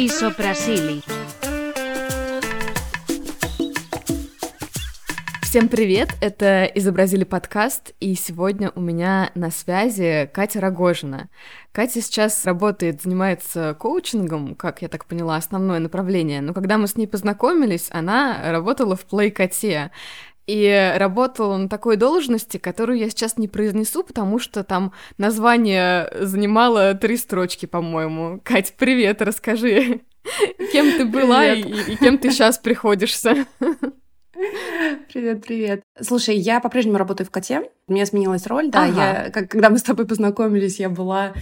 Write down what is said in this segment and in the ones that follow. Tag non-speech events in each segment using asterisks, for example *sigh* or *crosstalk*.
Исопрасили. Всем привет, это «Изобразили подкаст», и сегодня у меня на связи Катя Рогожина. Катя сейчас работает, занимается коучингом, как я так поняла, основное направление, но когда мы с ней познакомились, она работала в Плейкоте, и работала на такой должности, которую я сейчас не произнесу, потому что там название занимало три строчки, по-моему. Кать, привет, расскажи, *laughs* кем ты была и, и кем ты сейчас приходишься. *laughs* *laughs* Привет, привет. Слушай, я по-прежнему работаю в коте. У меня сменилась роль, да. Ага. Я, как, когда мы с тобой познакомились, я была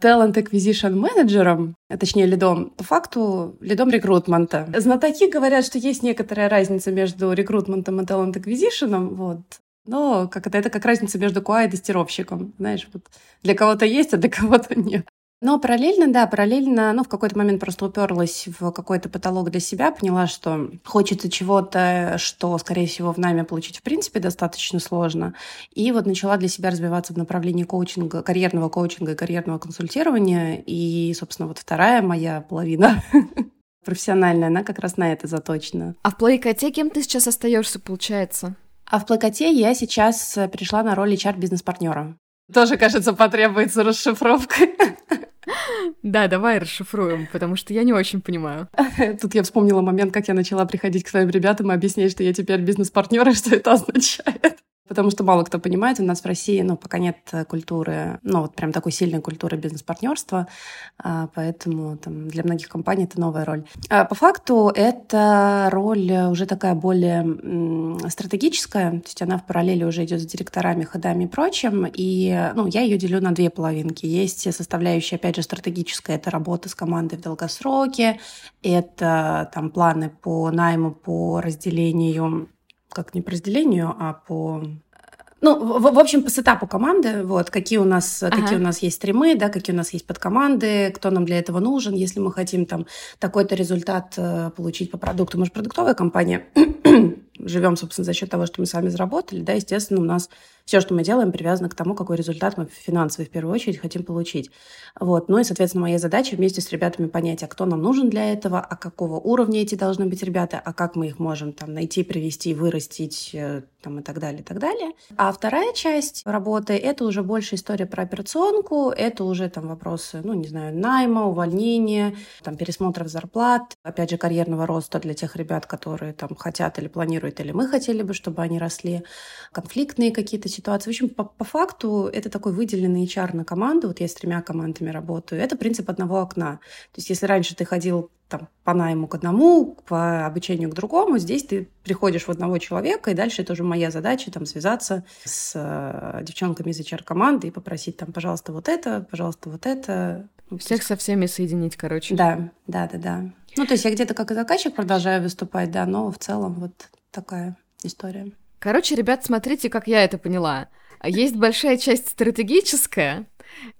talent acquisition менеджером, а точнее лидом, по факту лидом рекрутмента. Знатоки говорят, что есть некоторая разница между рекрутментом и talent acquisition, вот. Но как это, это как разница между QA и тестировщиком. Знаешь, вот для кого-то есть, а для кого-то нет. Но параллельно, да, параллельно, ну, в какой-то момент просто уперлась в какой-то потолок для себя, поняла, что хочется чего-то, что, скорее всего, в нами получить в принципе достаточно сложно. И вот начала для себя развиваться в направлении коучинга, карьерного коучинга и карьерного консультирования. И, собственно, вот вторая моя половина *laughs* профессиональная, она как раз на это заточена. А в плейкоте кем ты сейчас остаешься, получается? А в плейкоте я сейчас перешла на роль HR-бизнес-партнера. Тоже, кажется, потребуется расшифровка. *laughs* Да, давай расшифруем, потому что я не очень понимаю. *laughs* Тут я вспомнила момент, как я начала приходить к своим ребятам и объяснять, что я теперь бизнес-партнер, и что это означает. Потому что мало кто понимает, у нас в России, ну, пока нет культуры, ну, вот прям такой сильной культуры бизнес-партнерства, а, поэтому там, для многих компаний это новая роль. А, по факту это роль уже такая более стратегическая, то есть она в параллели уже идет с директорами, ходами и прочим, и, ну, я ее делю на две половинки. Есть составляющая, опять же, стратегическая, это работа с командой в долгосроке, это там планы по найму, по разделению как не по разделению, а по ну, в, в общем, по сетапу команды, вот, какие у нас, ага. какие у нас есть стримы, да, какие у нас есть подкоманды, кто нам для этого нужен, если мы хотим там такой-то результат э, получить по продукту. Мы же продуктовая компания, *clears throat* живем, собственно, за счет того, что мы сами заработали, да, естественно, у нас все, что мы делаем, привязано к тому, какой результат мы финансовый в первую очередь хотим получить. Вот. Ну и, соответственно, моя задача вместе с ребятами понять, а кто нам нужен для этого, а какого уровня эти должны быть ребята, а как мы их можем там найти, привести, вырастить э, там, и так далее, и так далее. А вторая часть работы — это уже больше история про операционку, это уже там вопросы, ну, не знаю, найма, увольнения, там, пересмотров зарплат, опять же, карьерного роста для тех ребят, которые там хотят или планируют, или мы хотели бы, чтобы они росли, конфликтные какие-то ситуации. В общем, по, по факту это такой выделенный HR на команду. Вот я с тремя командами работаю. Это принцип одного окна. То есть если раньше ты ходил там, по найму к одному, по обучению к другому. Здесь ты приходишь в одного человека, и дальше это уже моя задача там, связаться с э, девчонками из HR-команды и попросить там, пожалуйста, вот это, пожалуйста, вот это. Всех со всеми соединить, короче. Да, да, да, да. Ну, то есть я где-то как и заказчик продолжаю выступать, да, но в целом вот такая история. Короче, ребят, смотрите, как я это поняла. Есть большая часть стратегическая,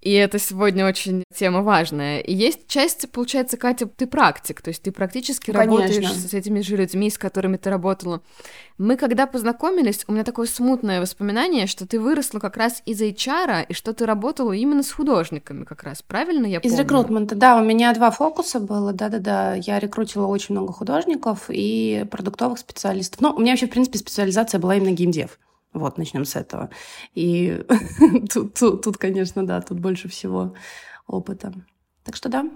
и это сегодня очень тема важная. И есть часть, получается, Катя, ты практик, то есть ты практически ну, работаешь с этими же людьми, с которыми ты работала. Мы когда познакомились, у меня такое смутное воспоминание, что ты выросла как раз из HR, и что ты работала именно с художниками как раз, правильно я помню? Из рекрутмента, да, у меня два фокуса было, да-да-да. Я рекрутила очень много художников и продуктовых специалистов. Ну, у меня вообще, в принципе, специализация была именно геймдев. Вот, начнем с этого. И *laughs* тут, тут, тут, конечно, да, тут больше всего опыта. Так что да.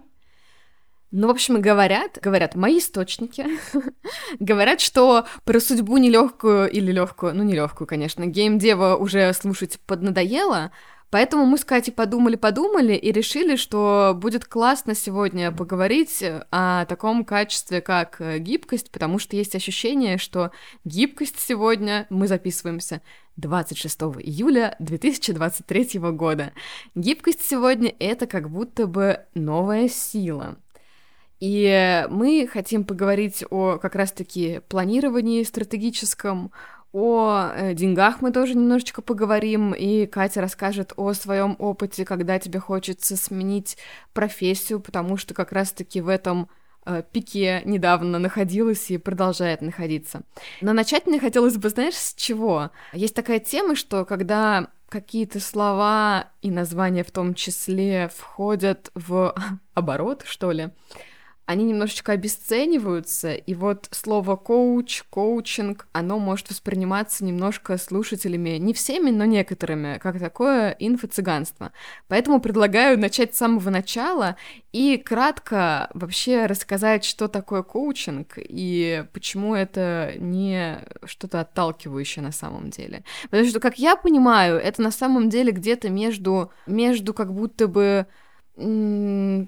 Ну, в общем, говорят, говорят мои источники, *laughs* говорят, что про судьбу нелегкую или легкую, ну, нелегкую, конечно, геймдева уже слушать поднадоело, Поэтому мы с Катей подумали-подумали и решили, что будет классно сегодня поговорить о таком качестве, как э, гибкость, потому что есть ощущение, что гибкость сегодня, мы записываемся 26 июля 2023 года. Гибкость сегодня — это как будто бы новая сила. И мы хотим поговорить о как раз-таки планировании стратегическом, о э, деньгах мы тоже немножечко поговорим, и Катя расскажет о своем опыте, когда тебе хочется сменить профессию, потому что как раз-таки в этом э, пике недавно находилась и продолжает находиться. Но начать мне хотелось бы, знаешь, с чего? Есть такая тема, что когда какие-то слова и названия в том числе входят в *laughs* оборот, что ли, они немножечко обесцениваются, и вот слово коуч, коучинг, оно может восприниматься немножко слушателями, не всеми, но некоторыми, как такое инфо-цыганство. Поэтому предлагаю начать с самого начала и кратко вообще рассказать, что такое коучинг и почему это не что-то отталкивающее на самом деле. Потому что, как я понимаю, это на самом деле где-то между, между как будто бы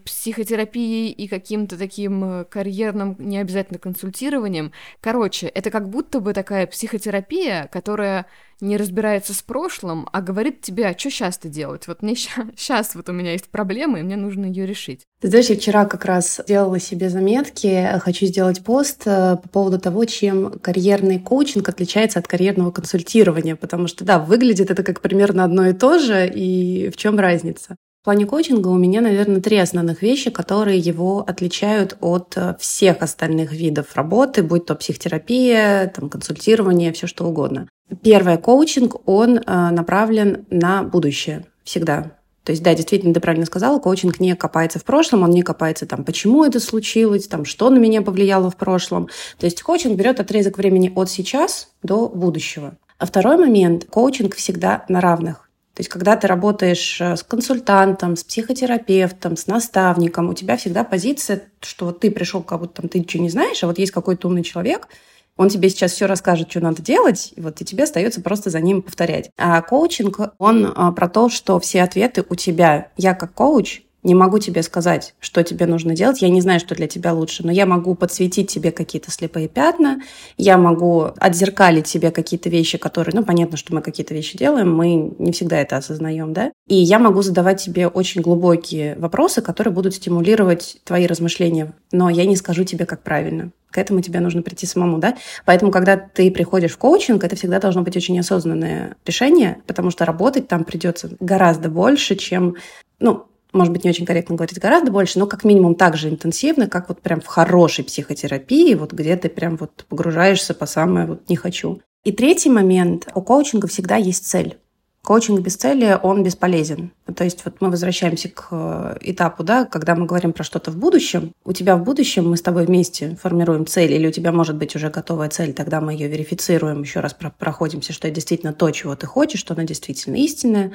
психотерапией и каким-то таким э, карьерным, не обязательно консультированием. Короче, это как будто бы такая психотерапия, которая не разбирается с прошлым, а говорит тебе, а что сейчас-то делать? Вот мне сейчас *laughs* вот у меня есть проблема, и мне нужно ее решить. Ты знаешь, я вчера как раз делала себе заметки, хочу сделать пост э, по поводу того, чем карьерный коучинг отличается от карьерного консультирования, потому что, да, выглядит это как примерно одно и то же, и в чем разница? В плане коучинга у меня, наверное, три основных вещи, которые его отличают от э, всех остальных видов работы, будь то психотерапия, там, консультирование, все что угодно. Первое, коучинг, он э, направлен на будущее всегда. То есть, да, действительно, ты правильно сказала, коучинг не копается в прошлом, он не копается там, почему это случилось, там, что на меня повлияло в прошлом. То есть коучинг берет отрезок времени от сейчас до будущего. А второй момент, коучинг всегда на равных. То есть, когда ты работаешь э, с консультантом, с психотерапевтом, с наставником, у тебя всегда позиция, что вот ты пришел, как будто там ты ничего не знаешь, а вот есть какой-то умный человек, он тебе сейчас все расскажет, что надо делать, и вот и тебе остается просто за ним повторять. А коучинг, он а, про то, что все ответы у тебя. Я как коуч не могу тебе сказать, что тебе нужно делать. Я не знаю, что для тебя лучше, но я могу подсветить тебе какие-то слепые пятна, я могу отзеркалить тебе какие-то вещи, которые, ну, понятно, что мы какие-то вещи делаем, мы не всегда это осознаем, да. И я могу задавать тебе очень глубокие вопросы, которые будут стимулировать твои размышления, но я не скажу тебе, как правильно. К этому тебе нужно прийти самому, да? Поэтому, когда ты приходишь в коучинг, это всегда должно быть очень осознанное решение, потому что работать там придется гораздо больше, чем, ну, может быть, не очень корректно говорить гораздо больше, но как минимум так же интенсивно, как вот прям в хорошей психотерапии, вот где ты прям вот погружаешься по самое вот не хочу. И третий момент. У коучинга всегда есть цель. Коучинг без цели, он бесполезен. То есть вот мы возвращаемся к э, этапу, да, когда мы говорим про что-то в будущем. У тебя в будущем мы с тобой вместе формируем цель, или у тебя может быть уже готовая цель, тогда мы ее верифицируем, еще раз проходимся, что это действительно то, чего ты хочешь, что она действительно истинная.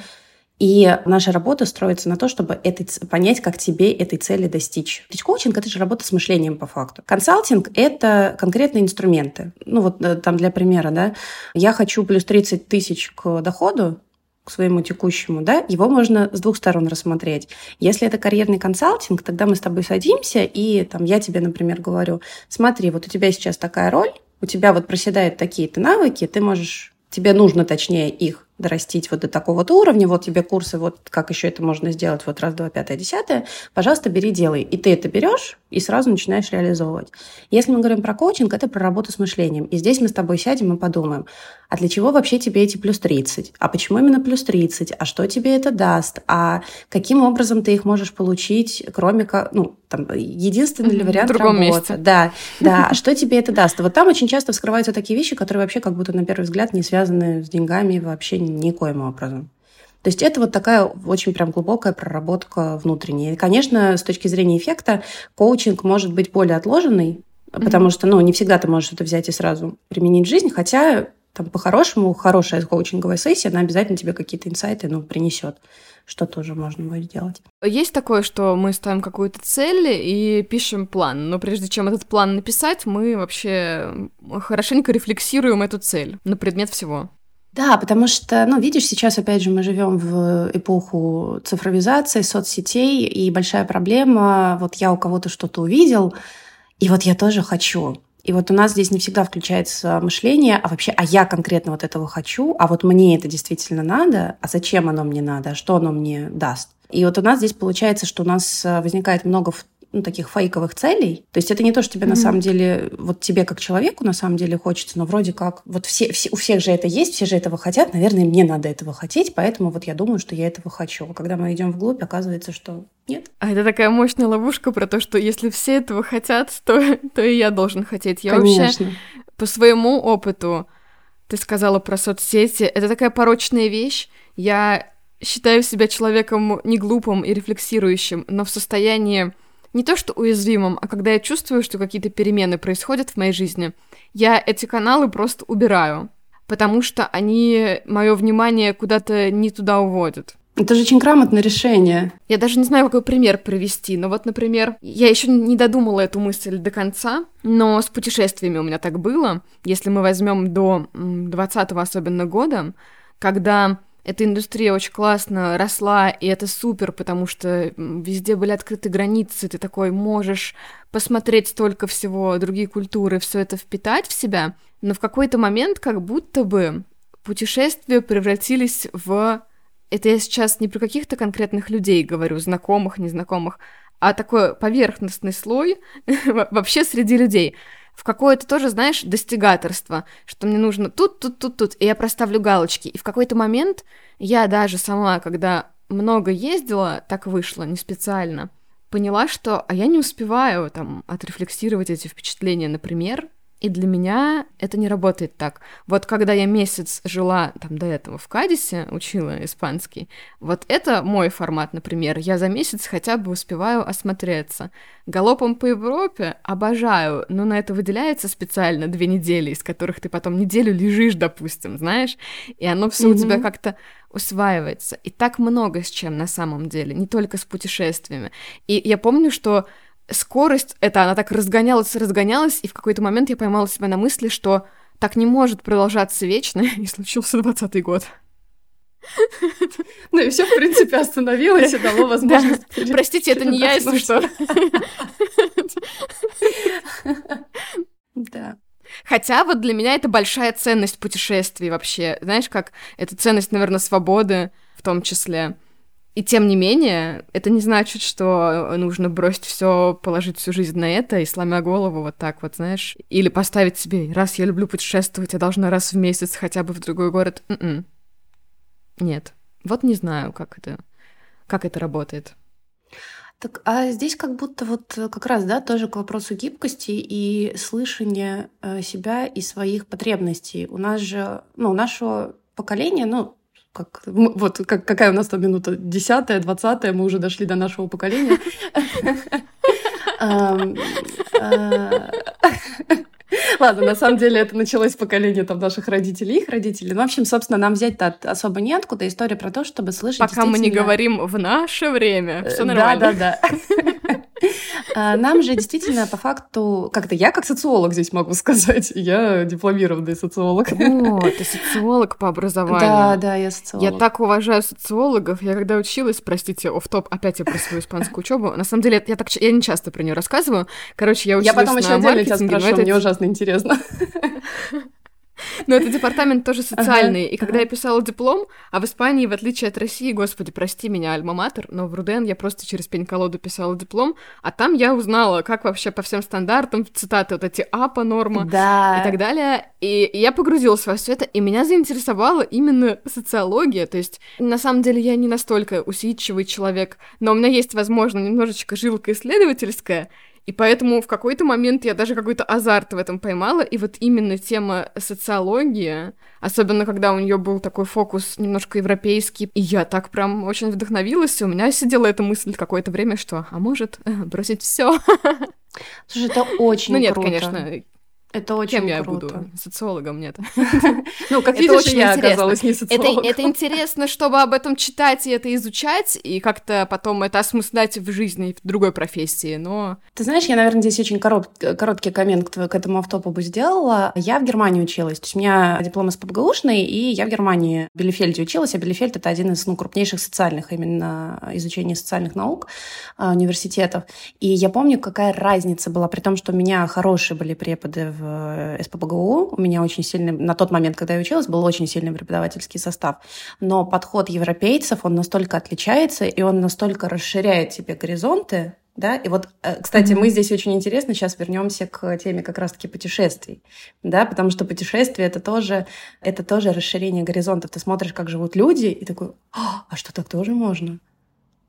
И наша работа строится на то, чтобы этой, понять, как тебе этой цели достичь. Ведь коучинг — это же работа с мышлением по факту. Консалтинг — это конкретные инструменты. Ну вот э, там для примера, да, я хочу плюс 30 тысяч к доходу, к своему текущему, да, его можно с двух сторон рассмотреть. Если это карьерный консалтинг, тогда мы с тобой садимся, и там я тебе, например, говорю, смотри, вот у тебя сейчас такая роль, у тебя вот проседают такие-то навыки, ты можешь, тебе нужно, точнее, их дорастить вот до такого-то уровня, вот тебе курсы, вот как еще это можно сделать, вот раз, два, пятое, десятое, пожалуйста, бери, делай. И ты это берешь и сразу начинаешь реализовывать. Если мы говорим про коучинг, это про работу с мышлением. И здесь мы с тобой сядем и подумаем, а для чего вообще тебе эти плюс 30? А почему именно плюс 30? А что тебе это даст? А каким образом ты их можешь получить, кроме как, ну, там, единственный ли вариант в другом работы? Месте. Да, да. А что тебе это даст? Вот там очень часто вскрываются такие вещи, которые вообще как будто на первый взгляд не связаны с деньгами вообще никоим образом. То есть это вот такая очень прям глубокая проработка внутренняя. И, конечно, с точки зрения эффекта, коучинг может быть более отложенный, mm-hmm. потому что, ну, не всегда ты можешь это взять и сразу применить в жизнь, хотя там по-хорошему хорошая коучинговая сессия, она обязательно тебе какие-то инсайты, ну, принесет что тоже можно будет делать. Есть такое, что мы ставим какую-то цель и пишем план, но прежде чем этот план написать, мы вообще хорошенько рефлексируем эту цель на предмет всего. Да, потому что, ну, видишь, сейчас, опять же, мы живем в эпоху цифровизации, соцсетей, и большая проблема, вот я у кого-то что-то увидел, и вот я тоже хочу. И вот у нас здесь не всегда включается мышление, а вообще, а я конкретно вот этого хочу, а вот мне это действительно надо, а зачем оно мне надо, а что оно мне даст. И вот у нас здесь получается, что у нас возникает много ну, таких фейковых целей. То есть это не то, что тебе mm-hmm. на самом деле, вот тебе как человеку на самом деле хочется, но вроде как, вот все, все, у всех же это есть, все же этого хотят, наверное, мне надо этого хотеть, поэтому вот я думаю, что я этого хочу. А когда мы идем вглубь, оказывается, что нет. А это такая мощная ловушка про то, что если все этого хотят, *laughs* то, то и я должен хотеть. Я Конечно. вообще по своему опыту, ты сказала про соцсети, это такая порочная вещь. Я считаю себя человеком не глупым и рефлексирующим, но в состоянии не то что уязвимым, а когда я чувствую, что какие-то перемены происходят в моей жизни, я эти каналы просто убираю, потому что они мое внимание куда-то не туда уводят. Это же очень грамотное решение. Я даже не знаю, какой пример привести. Но вот, например, я еще не додумала эту мысль до конца, но с путешествиями у меня так было. Если мы возьмем до 20-го особенно года, когда эта индустрия очень классно росла, и это супер, потому что везде были открыты границы, ты такой можешь посмотреть столько всего, другие культуры, все это впитать в себя, но в какой-то момент как будто бы путешествия превратились в это я сейчас не про каких-то конкретных людей говорю, знакомых, незнакомых, а такой поверхностный слой *laughs* вообще среди людей. В какое-то тоже, знаешь, достигаторство, что мне нужно тут, тут, тут, тут, и я проставлю галочки. И в какой-то момент я даже сама, когда много ездила, так вышло, не специально, поняла, что а я не успеваю там отрефлексировать эти впечатления, например, и для меня это не работает так. Вот когда я месяц жила там до этого в Кадисе, учила испанский, вот это мой формат, например. Я за месяц хотя бы успеваю осмотреться. Галопом по Европе обожаю, но на это выделяется специально две недели, из которых ты потом неделю лежишь, допустим, знаешь, и оно все mm-hmm. у тебя как-то усваивается. И так много с чем на самом деле, не только с путешествиями. И я помню, что скорость, это она так разгонялась, разгонялась, и в какой-то момент я поймала себя на мысли, что так не может продолжаться вечно, *laughs* и случился двадцатый год. Ну и все, в принципе, остановилось и дало *laughs* возможность... *laughs* Простите, это не я, если что. Да. Хотя вот для меня это большая ценность путешествий вообще. Знаешь, как это ценность, наверное, свободы в том числе. И тем не менее, это не значит, что нужно бросить все, положить всю жизнь на это и сломя голову вот так вот, знаешь. Или поставить себе, раз я люблю путешествовать, я должна раз в месяц хотя бы в другой город. Н м-м. Нет. Вот не знаю, как это, как это работает. Так, а здесь как будто вот как раз, да, тоже к вопросу гибкости и слышания э, себя и своих потребностей. У нас же, ну, нашего поколения, ну, как, вот как, какая у нас там минута, десятая, двадцатая, мы уже дошли до нашего поколения. *laughs* А, *laughs* ладно, на самом деле это началось поколение там наших родителей, их родителей. Ну, в общем, собственно, нам взять-то особо неоткуда. История про то, чтобы слышать Пока мы не говорим в наше время, все нормально. Да, да, да. А, *laughs* нам же действительно по факту, как-то я как социолог здесь могу сказать, *laughs* я дипломированный социолог. О, ты социолог по образованию. Да, да, я социолог. Я так уважаю социологов. Я когда училась, простите, оф топ опять я про свою испанскую учебу. На самом деле, я так я не часто про нее рассказываю. Короче, я училась Я потом еще отдельно тебя спрошу, мне ужасно интересно. *laughs* Но это департамент тоже социальный. Ага, и когда ага. я писала диплом, а в Испании, в отличие от России, господи, прости меня, альма-матер, но в Руден я просто через пень-колоду писала диплом, а там я узнала, как вообще по всем стандартам, цитаты вот эти АПА норма да. и так далее. И, я погрузилась во все это, и меня заинтересовала именно социология. То есть, на самом деле, я не настолько усидчивый человек, но у меня есть, возможно, немножечко жилка исследовательская, и поэтому в какой-то момент я даже какой-то азарт в этом поймала, и вот именно тема социологии, особенно когда у нее был такой фокус немножко европейский, и я так прям очень вдохновилась, и у меня сидела эта мысль какое-то время, что, а может, бросить все. Слушай, это очень Ну нет, круто. конечно, это очень Кем я буду? Социологом нет. *laughs* Ну, как видишь, я оказалась не социологом. Это интересно, чтобы об этом читать и это изучать, и как-то потом это осмыслять в жизни, в другой профессии, но... Ты знаешь, я, наверное, здесь очень короткий коммент к этому автопу бы сделала. Я в Германии училась, то есть у меня диплом из ПБГУшный, и я в Германии в Белефельде училась, а Белефельд — это один из ну, крупнейших социальных именно изучения социальных наук а, университетов. И я помню, какая разница была, при том, что у меня хорошие были преподы в в СПБГУ. У меня очень сильный, на тот момент, когда я училась, был очень сильный преподавательский состав. Но подход европейцев, он настолько отличается, и он настолько расширяет тебе горизонты, да, и вот, э, кстати, мы здесь очень интересно сейчас вернемся к теме как раз-таки путешествий, да, потому что путешествие это тоже, это тоже расширение горизонтов. Ты смотришь, как живут люди, и такой, а, а что так тоже можно?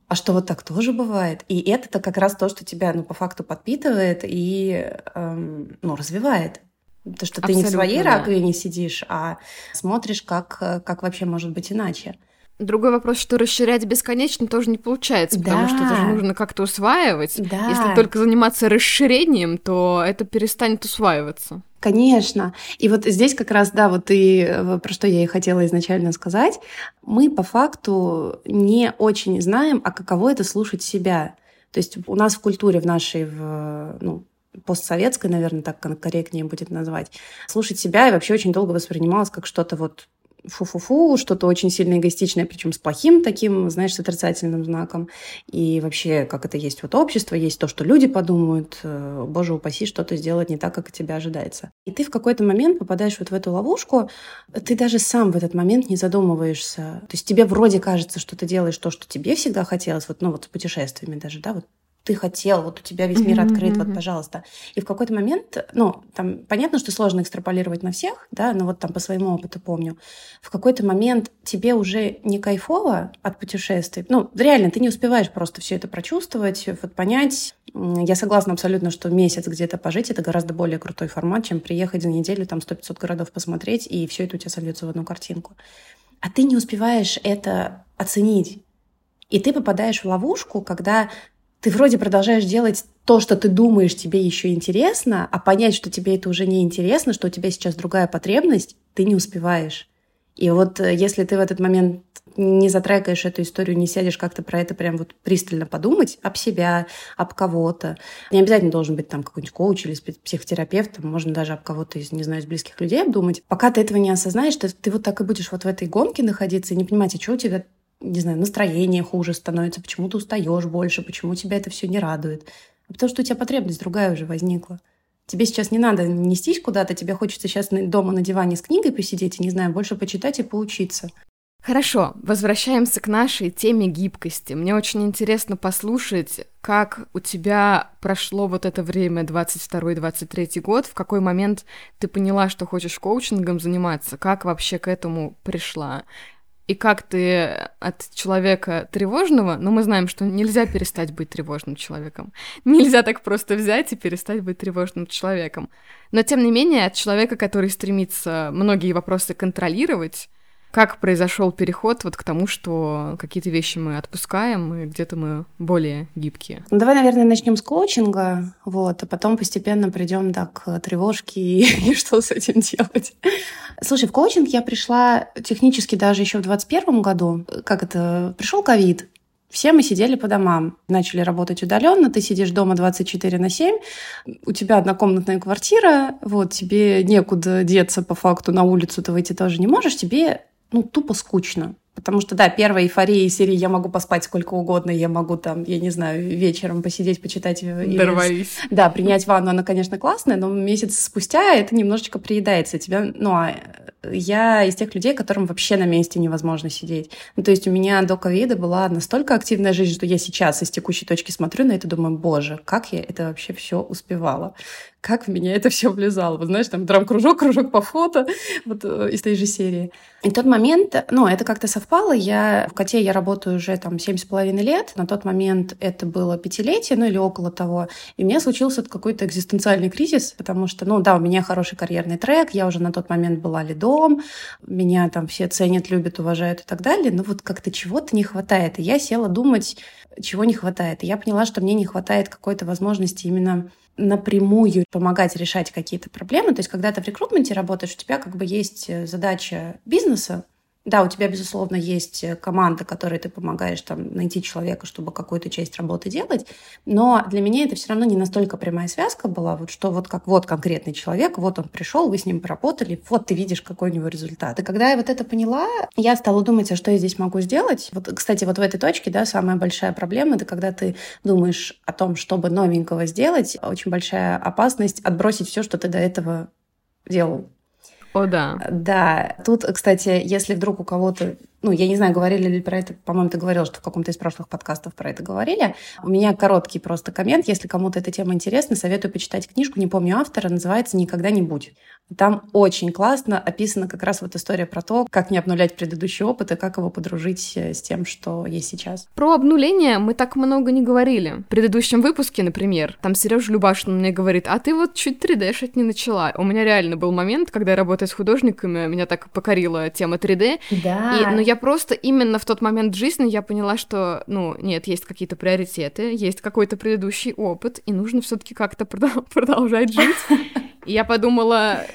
А что вот так тоже бывает. И это-то как раз то, что тебя, ну, по факту подпитывает и, эм, ну, развивает. То, что Абсолютно, ты не в своей да. раковине сидишь, а смотришь, как, как вообще может быть иначе. Другой вопрос, что расширять бесконечно тоже не получается, потому Да. что это же нужно как-то усваивать. Да. Если только заниматься расширением, то это перестанет усваиваться. Конечно. И вот здесь как раз, да, вот и э, про что я и хотела изначально сказать. Мы по факту не очень знаем, а каково это слушать себя. То есть у нас в культуре, в нашей, в, ну, постсоветской, наверное, так корректнее будет назвать, слушать себя и вообще очень долго воспринималось как что-то вот фу-фу-фу, что-то очень сильно эгоистичное, причем с плохим таким, знаешь, с отрицательным знаком. И вообще, как это есть вот общество, есть то, что люди подумают, э, боже упаси, что-то сделать не так, как от тебя ожидается. И ты в какой-то момент попадаешь вот в эту ловушку, ты даже сам в этот момент не задумываешься. То есть тебе вроде кажется, что ты делаешь то, что тебе всегда хотелось, вот, ну вот с путешествиями даже, да, вот ты хотел, вот у тебя весь мир открыт, вот, мгм. пожалуйста. И в какой-то момент, ну, там, понятно, что сложно экстраполировать на всех, да, но вот там по своему опыту помню, в какой-то момент тебе уже не кайфово от путешествий. Ну, реально, ты не успеваешь просто все это прочувствовать, вот понять. Я согласна абсолютно, что месяц где-то пожить — это гораздо более крутой формат, чем приехать за неделю, там, 100-500 городов посмотреть, и все это у тебя сольется в одну картинку. А ты не успеваешь это оценить. И ты попадаешь в ловушку, когда ты вроде продолжаешь делать то, что ты думаешь, тебе еще интересно, а понять, что тебе это уже не интересно, что у тебя сейчас другая потребность, ты не успеваешь. И вот э, если ты в этот момент не затрекаешь эту историю, не сядешь как-то про это прям вот пристально подумать об себя, об кого-то. Не обязательно должен быть там какой-нибудь коуч или психотерапевт, там можно даже об кого-то из, не знаю, из близких людей обдумать. Пока ты этого не осознаешь, ты, ты вот так и будешь вот в этой гонке находиться и не понимать, а что у тебя не знаю, настроение хуже становится, почему ты устаешь больше, почему тебя это все не радует. А потому что у тебя потребность другая уже возникла. Тебе сейчас не надо нестись куда-то, тебе хочется сейчас дома на диване с книгой посидеть и, не знаю, больше почитать и поучиться. Хорошо, возвращаемся к нашей теме гибкости. Мне очень интересно послушать, как у тебя прошло вот это время, 22-23 год, в какой момент ты поняла, что хочешь коучингом заниматься, как вообще к этому пришла. И как ты от человека тревожного, ну мы знаем, что нельзя перестать быть тревожным человеком. Нельзя так просто взять и перестать быть тревожным человеком. Но тем не менее, от человека, который стремится многие вопросы контролировать, как произошел переход вот к тому, что какие-то вещи мы отпускаем, и где-то мы более гибкие? Ну, давай, наверное, начнем с коучинга, вот, а потом постепенно придем да, к тревожке и, *laughs* и что с этим делать. Слушай, в коучинг я пришла технически даже еще в 2021 году. Как это? Пришел ковид, все мы сидели по домам, начали работать удаленно, ты сидишь дома 24 на 7, у тебя однокомнатная квартира, вот, тебе некуда деться по факту, на улицу ты выйти тоже не можешь, тебе, ну, тупо скучно. Потому что, да, первая эйфория из серии «я могу поспать сколько угодно», я могу там, я не знаю, вечером посидеть, почитать. э, или- Дорвались. Да, принять ванну, она, конечно, классная, но месяц спустя это немножечко приедается. Тебя, ну, а я из тех людей, которым вообще на месте невозможно сидеть. Ну, то есть у меня до ковида была настолько активная жизнь, что я сейчас из текущей точки смотрю на это и думаю, боже, как я это вообще все успевала как в меня это все влезало. Вот знаешь, там драм-кружок, кружок по фото, вот э, из той же серии. И тот момент, ну, это как-то совпало. Я в коте я работаю уже там семь с половиной лет. На тот момент это было пятилетие, ну или около того. И у меня случился какой-то экзистенциальный кризис, потому что, ну да, у меня хороший карьерный трек, я уже на тот момент была лидом, меня там все ценят, любят, уважают и так далее, но вот как-то чего-то не хватает. И я села думать, чего не хватает. И я поняла, что мне не хватает какой-то возможности именно напрямую помогать решать какие-то проблемы. То есть, когда ты в рекрутменте работаешь, у тебя как бы есть задача бизнеса, да, у тебя, безусловно, есть команда, которой ты помогаешь там, найти человека, чтобы какую-то часть работы делать, но для меня это все равно не настолько прямая связка была, вот что вот как вот конкретный человек, вот он пришел, вы с ним поработали, вот ты видишь, какой у него результат. И когда я вот это поняла, я стала думать, а что я здесь могу сделать. Вот, кстати, вот в этой точке, да, самая большая проблема, это когда ты думаешь о том, чтобы новенького сделать, очень большая опасность отбросить все, что ты до этого делал. О, да. Да. Тут, кстати, если вдруг у кого-то ну, я не знаю, говорили ли про это, по-моему, ты говорил, что в каком-то из прошлых подкастов про это говорили. У меня короткий просто коммент, если кому-то эта тема интересна, советую почитать книжку, не помню автора, называется «Никогда не будь». Там очень классно описана как раз вот история про то, как не обнулять предыдущий опыт и как его подружить с тем, что есть сейчас. Про обнуление мы так много не говорили. В предыдущем выпуске, например, там Сережа Любашин мне говорит, а ты вот чуть 3D-шить не начала. У меня реально был момент, когда я работаю с художниками, меня так покорила тема 3D. Да. И, но я просто именно в тот момент жизни я поняла, что, ну, нет, есть какие-то приоритеты, есть какой-то предыдущий опыт, и нужно все таки как-то *laughs* продолжать жить. И я подумала,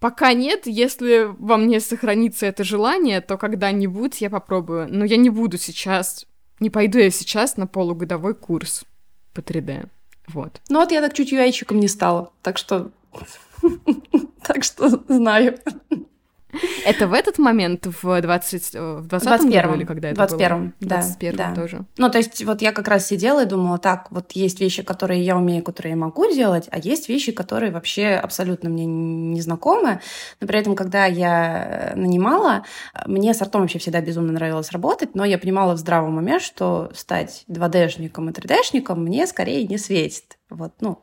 Пока нет, если во мне сохранится это желание, то когда-нибудь я попробую. Но я не буду сейчас, не пойду я сейчас на полугодовой курс по 3D. Вот. Ну вот я так чуть ui не стала, так что... *laughs* Так что знаю. *laughs* Это в этот момент, в 20, э, в 20 году или когда это 21 было? да. 21 да. тоже. Ну, то есть вот я как раз сидела и думала, так, вот есть вещи, которые я умею, которые я могу делать, а есть вещи, которые вообще абсолютно мне не знакомы. Но при этом, когда я нанимала, мне с артом вообще всегда безумно нравилось работать, но я понимала в здравом уме, что стать 2D-шником и 3D-шником мне скорее не светит. Вот, ну,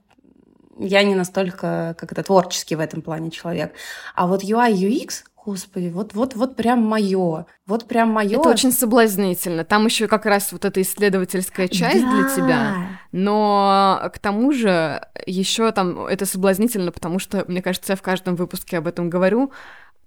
я не настолько как это творческий в этом плане человек. А вот UI, UX, Господи, вот, вот, вот прям мое, вот прям мое. Это очень соблазнительно. Там еще как раз вот эта исследовательская часть да. для тебя. Но к тому же еще там это соблазнительно, потому что, мне кажется, я в каждом выпуске об этом говорю.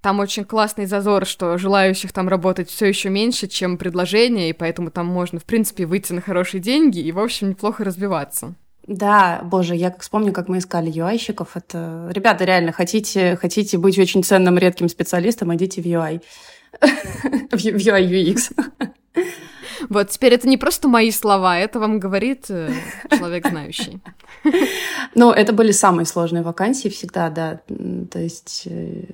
Там очень классный зазор, что желающих там работать все еще меньше, чем предложения, и поэтому там можно, в принципе, выйти на хорошие деньги и, в общем, неплохо развиваться. Да, боже, я как вспомню, как мы искали UI-щиков. Это, ребята, реально, хотите, хотите быть очень ценным, редким специалистом, идите в UI. *laughs* в UI UX. Вот, теперь это не просто мои слова, это вам говорит э, человек знающий. Ну, это были самые сложные вакансии всегда, да. То есть э,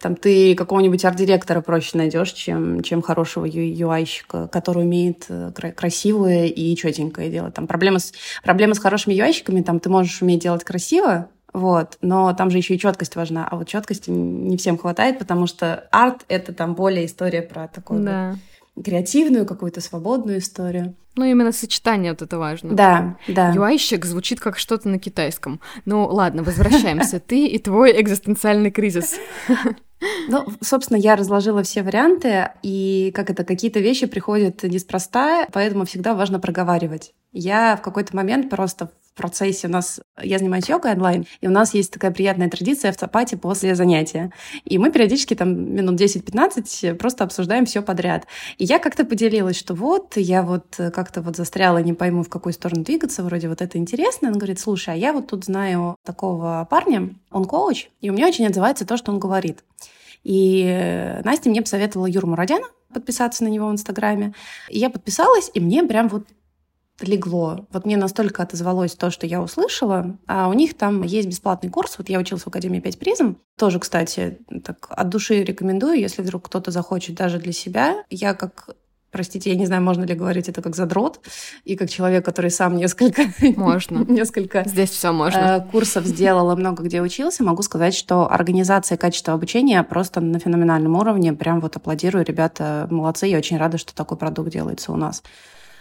там ты какого-нибудь арт-директора проще найдешь, чем, чем хорошего UI-щика, который умеет э, красивое и четенькое делать. Там проблема с, проблема с хорошими UI-щиками, там ты можешь уметь делать красиво, вот, но там же еще и четкость важна, а вот четкости не всем хватает, потому что арт это там более история про такое да. вот креативную, какую-то свободную историю. Ну, именно сочетание вот это важно. Да, да. Юайщик звучит как что-то на китайском. Ну, ладно, возвращаемся. *laughs* Ты и твой экзистенциальный кризис. Ну, собственно, я разложила все варианты, и как это, какие-то вещи приходят неспроста, поэтому всегда важно проговаривать. Я в какой-то момент просто процессе у нас... Я занимаюсь йогой онлайн, и у нас есть такая приятная традиция в цапате после занятия. И мы периодически там минут 10-15 просто обсуждаем все подряд. И я как-то поделилась, что вот, я вот как-то вот застряла, не пойму, в какую сторону двигаться, вроде вот это интересно. Он говорит, слушай, а я вот тут знаю такого парня, он коуч, и у меня очень отзывается то, что он говорит. И Настя мне посоветовала Юру Мурадяна подписаться на него в Инстаграме. И я подписалась, и мне прям вот легло. Вот мне настолько отозвалось то, что я услышала. А у них там есть бесплатный курс. Вот я училась в Академии 5 призм. Тоже, кстати, так от души рекомендую, если вдруг кто-то захочет даже для себя. Я как Простите, я не знаю, можно ли говорить это как задрот и как человек, который сам несколько... Можно. *laughs* несколько Здесь все можно. Э, курсов сделала, много где учился. Могу сказать, что организация и качество обучения просто на феноменальном уровне. Прям вот аплодирую. Ребята молодцы. Я очень рада, что такой продукт делается у нас.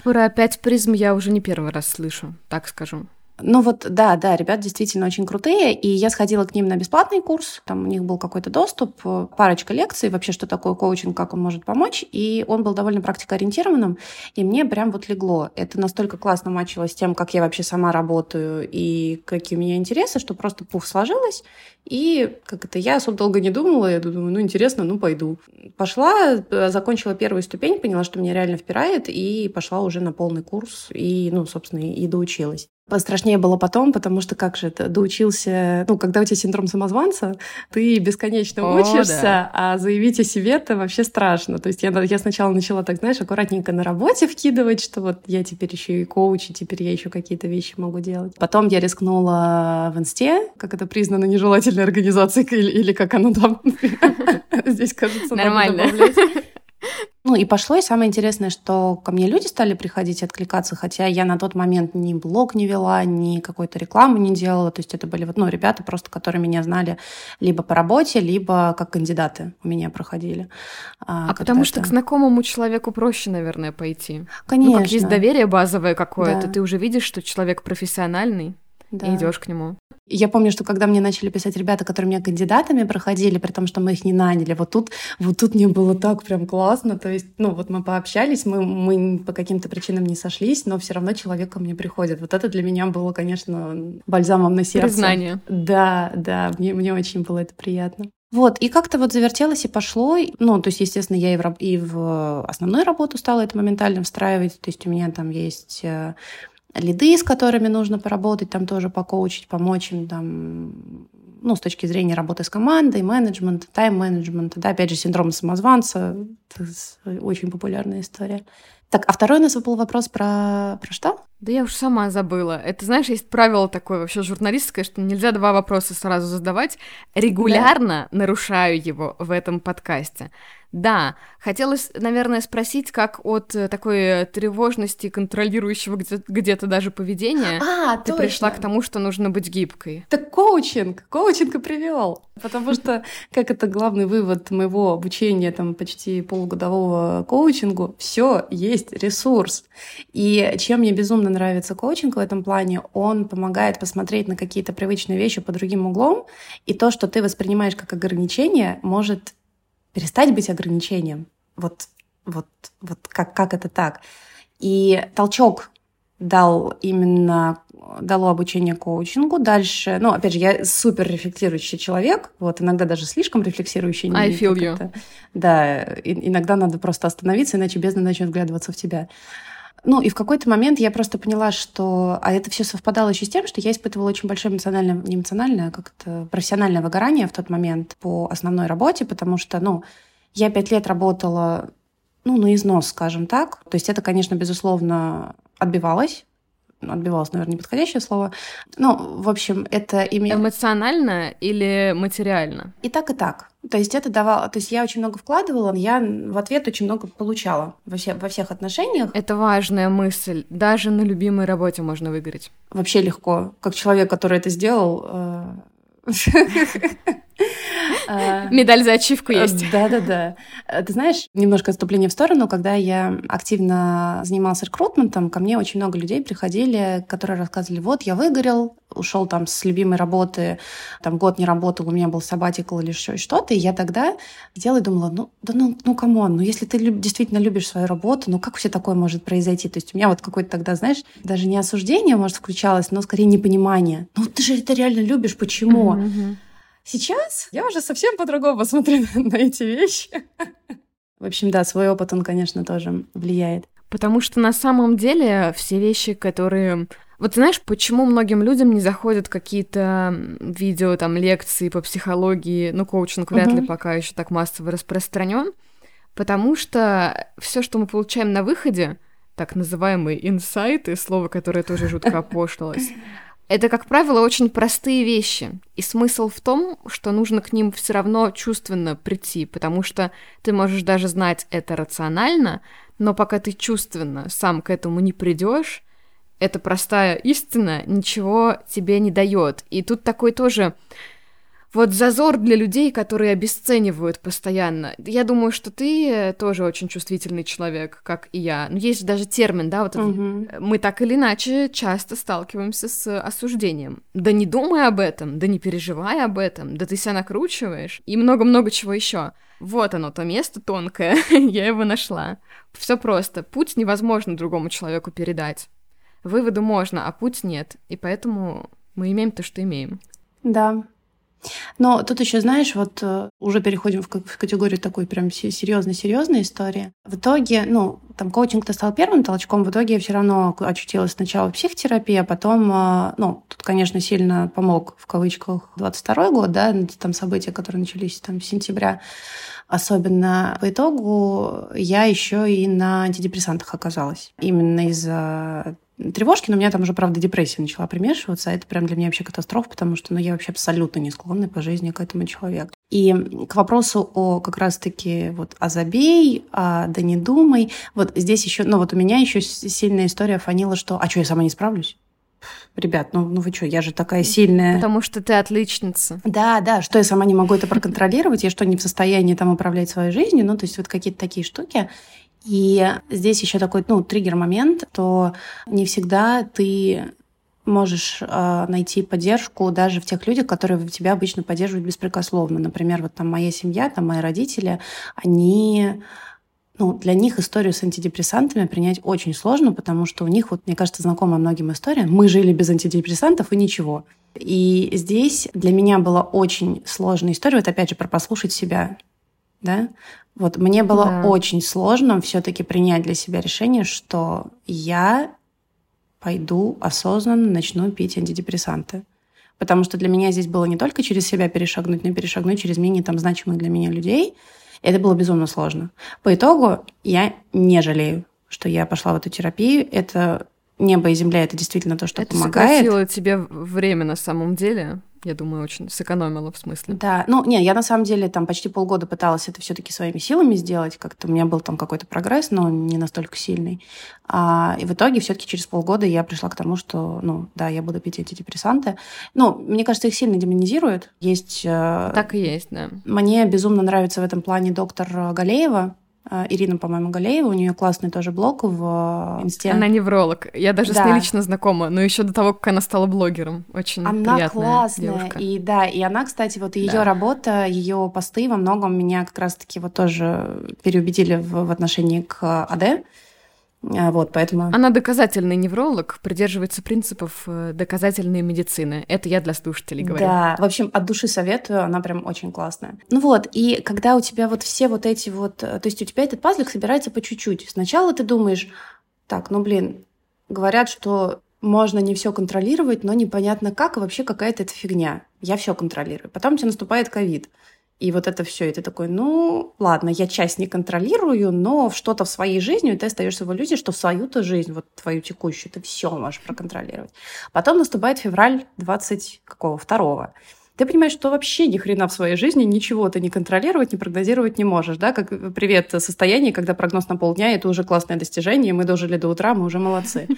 Про опять призм я уже не первый раз слышу, так скажу. Ну вот, да, да, ребят действительно очень крутые, и я сходила к ним на бесплатный курс, там у них был какой-то доступ, парочка лекций, вообще, что такое коучинг, как он может помочь, и он был довольно практикоориентированным, и мне прям вот легло. Это настолько классно мачилось с тем, как я вообще сама работаю и какие у меня интересы, что просто пух сложилось, и как это, я особо долго не думала, я думаю, ну интересно, ну пойду. Пошла, э, закончила первую ступень, поняла, что меня реально впирает, и пошла уже на полный курс, и, ну, собственно, и доучилась. Пострашнее было потом, потому что как же это, доучился, ну, когда у тебя синдром самозванца, ты бесконечно о, учишься, да. а заявить о себе это вообще страшно. То есть я, я сначала начала так, знаешь, аккуратненько на работе вкидывать, что вот я теперь еще и коуч, и теперь я еще какие-то вещи могу делать. Потом я рискнула в инсте, как это признано нежелательной организацией, *laughs* или, или как оно там *laughs* здесь, кажется, Нормально. Ну и пошло, и самое интересное, что ко мне люди стали приходить и откликаться, хотя я на тот момент ни блог не вела, ни какой-то рекламу не делала, то есть это были вот, ну, ребята просто, которые меня знали либо по работе, либо как кандидаты у меня проходили. А, а потому что к знакомому человеку проще, наверное, пойти. Конечно. Ну, как есть доверие базовое какое-то, да. ты уже видишь, что человек профессиональный, да. и идешь к нему. Я помню, что когда мне начали писать ребята, которые меня кандидатами проходили, при том, что мы их не наняли, вот тут, вот тут мне было так прям классно. То есть, ну вот мы пообщались, мы, мы по каким-то причинам не сошлись, но все равно человек ко мне приходит. Вот это для меня было, конечно, бальзамом на сердце. Признание. Да, да, мне, мне очень было это приятно. Вот, и как-то вот завертелось и пошло. Ну, то есть, естественно, я и в, и в основную работу стала это моментально встраивать. То есть у меня там есть э, лиды, с которыми нужно поработать, там тоже покоучить, помочь им там ну, с точки зрения работы с командой, менеджмента, тайм-менеджмента, да, опять же, синдром самозванца, очень популярная история. Так, а второй у нас был вопрос про, про что? Да я уж сама забыла. Это, знаешь, есть правило такое вообще журналистское, что нельзя два вопроса сразу задавать. Регулярно да. нарушаю его в этом подкасте. Да, хотелось, наверное, спросить, как от э, такой тревожности, контролирующего где-то даже поведения, а, ты точно. пришла к тому, что нужно быть гибкой. Так коучинг, коучинг и привел. Потому что, как это главный вывод моего обучения, там, почти полугодового коучингу, все есть ресурс. И чем мне безумно нравится коучинг в этом плане, он помогает посмотреть на какие-то привычные вещи по другим углом, и то, что ты воспринимаешь как ограничение, может перестать быть ограничением. Вот, вот, вот как, как это так? И толчок дал именно дало обучение коучингу. Дальше, ну, опять же, я супер рефлексирующий человек, вот, иногда даже слишком рефлексирующий. I feel you. Да, и, иногда надо просто остановиться, иначе бездна начнет вглядываться в тебя. Ну, и в какой-то момент я просто поняла, что... А это все совпадало еще с тем, что я испытывала очень большое эмоциональное, не эмоциональное, а как-то профессиональное выгорание в тот момент по основной работе, потому что, ну, я пять лет работала, ну, на износ, скажем так. То есть это, конечно, безусловно, отбивалось отбивалось, наверное, неподходящее слово. Ну, в общем, это имеет... Эмоционально или материально? И так, и так. То есть это давало... То есть я очень много вкладывала, я в ответ очень много получала во, все, во всех отношениях. Это важная мысль. Даже на любимой работе можно выиграть. Вообще легко. Как человек, который это сделал... Э, *laughs* *laughs* Медаль за ачивку э, есть. Да-да-да. Э, ты знаешь, немножко отступление в сторону, когда я активно занималась рекрутментом, ко мне очень много людей приходили, которые рассказывали, вот, я выгорел, ушел там с любимой работы, там год не работал, у меня был сабатикл или еще что-то, и я тогда сидела и думала, ну, да ну, ну, come on, ну, если ты люб, действительно любишь свою работу, ну, как все такое может произойти? То есть у меня вот какое-то тогда, знаешь, даже не осуждение, может, включалось, но скорее непонимание. Ну, ты же это реально любишь, почему? Uh-huh. Сейчас я уже совсем по-другому смотрю *laughs* на эти вещи. В общем, да, свой опыт, он, конечно, тоже влияет. Потому что на самом деле все вещи, которые... Вот знаешь, почему многим людям не заходят какие-то видео, там, лекции по психологии, ну, коучинг вряд uh-huh. ли пока еще так массово распространен, потому что все, что мы получаем на выходе, так называемые инсайты, слово, которое тоже жутко опошлилось, это, как правило, очень простые вещи. И смысл в том, что нужно к ним все равно чувственно прийти, потому что ты можешь даже знать это рационально, но пока ты чувственно сам к этому не придешь, эта простая истина ничего тебе не дает. И тут такой тоже вот зазор для людей, которые обесценивают постоянно. Я думаю, что ты тоже очень чувствительный человек, как и я. Ну, есть даже термин, да, вот угу. мы так или иначе часто сталкиваемся с осуждением. Да не думай об этом, да не переживай об этом, да ты себя накручиваешь и много-много чего еще. Вот оно, то место тонкое, *laughs* я его нашла. Все просто. Путь невозможно другому человеку передать. Выводы можно, а путь нет. И поэтому мы имеем то, что имеем. Да, но тут еще, знаешь, вот э, уже переходим в категорию такой прям серьезной-серьезной истории. В итоге, ну, там коучинг-то стал первым толчком, в итоге я все равно очутилась сначала в психотерапии, а потом, э, ну, тут, конечно, сильно помог, в кавычках, 22 год, да, там события, которые начались там с сентября. Особенно по итогу я еще и на антидепрессантах оказалась. Именно из-за тревожки, но у меня там уже, правда, депрессия начала примешиваться. А это прям для меня вообще катастрофа, потому что ну, я вообще абсолютно не склонна по жизни к этому человеку. И к вопросу о как раз-таки вот о забей, а да не думай. Вот здесь еще, ну вот у меня еще сильная история фанила, что а что, я сама не справлюсь? Ребят, ну, ну вы что, я же такая сильная. Потому что ты отличница. Да, да, что я сама не могу это проконтролировать, я что, не в состоянии там управлять своей жизнью, ну, то есть вот какие-то такие штуки. И здесь еще такой, ну, триггер-момент, то не всегда ты можешь э, найти поддержку даже в тех людях, которые тебя обычно поддерживают беспрекословно. Например, вот там моя семья, там мои родители, они ну, для них историю с антидепрессантами принять очень сложно, потому что у них, вот, мне кажется, знакома многим история. Мы жили без антидепрессантов и ничего. И здесь для меня была очень сложная история. Вот опять же про послушать себя. Да? Вот мне было да. очень сложно все-таки принять для себя решение, что я пойду осознанно начну пить антидепрессанты. Потому что для меня здесь было не только через себя перешагнуть, но и перешагнуть через менее там значимых для меня людей. Это было безумно сложно. По итогу я не жалею, что я пошла в эту терапию. Это небо и земля это действительно то, что это помогает. Это тебе время на самом деле я думаю, очень сэкономила в смысле. Да, ну, не, я на самом деле там почти полгода пыталась это все таки своими силами сделать, как-то у меня был там какой-то прогресс, но не настолько сильный. А, и в итоге все таки через полгода я пришла к тому, что, ну, да, я буду пить антидепрессанты. Ну, мне кажется, их сильно демонизируют. Есть... Э, так и есть, да. Мне безумно нравится в этом плане доктор Галеева, Ирина, по-моему, Галеева, у нее классный тоже блог в э, инсте. Она невролог. Я даже да. с ней лично знакома, но еще до того, как она стала блогером. Очень она приятная классная. девушка. И да, и она, кстати, вот ее да. работа, ее посты во многом меня как раз-таки вот тоже переубедили в, в отношении к АД. А, вот, поэтому... Она доказательный невролог, придерживается принципов э, доказательной медицины. Это я для слушателей говорю. Да, в общем, от души советую, она прям очень классная. Ну вот, и когда у тебя вот все вот эти вот... Э, то есть у тебя этот пазлик собирается по чуть-чуть. Сначала ты думаешь, так, ну блин, говорят, что можно не все контролировать, но непонятно как, и вообще какая-то это фигня. Я все контролирую. Потом у тебя наступает ковид. И вот это все, и ты такой, ну, ладно, я часть не контролирую, но что-то в своей жизни, и ты остаешься в иллюзии, что свою-то жизнь, вот твою текущую, ты все можешь проконтролировать. Потом наступает февраль 20 какого? Второго. Ты понимаешь, что вообще ни хрена в своей жизни ничего ты не контролировать, не прогнозировать не можешь, да? Как привет состояние, когда прогноз на полдня, это уже классное достижение, мы дожили до утра, мы уже молодцы. *laughs*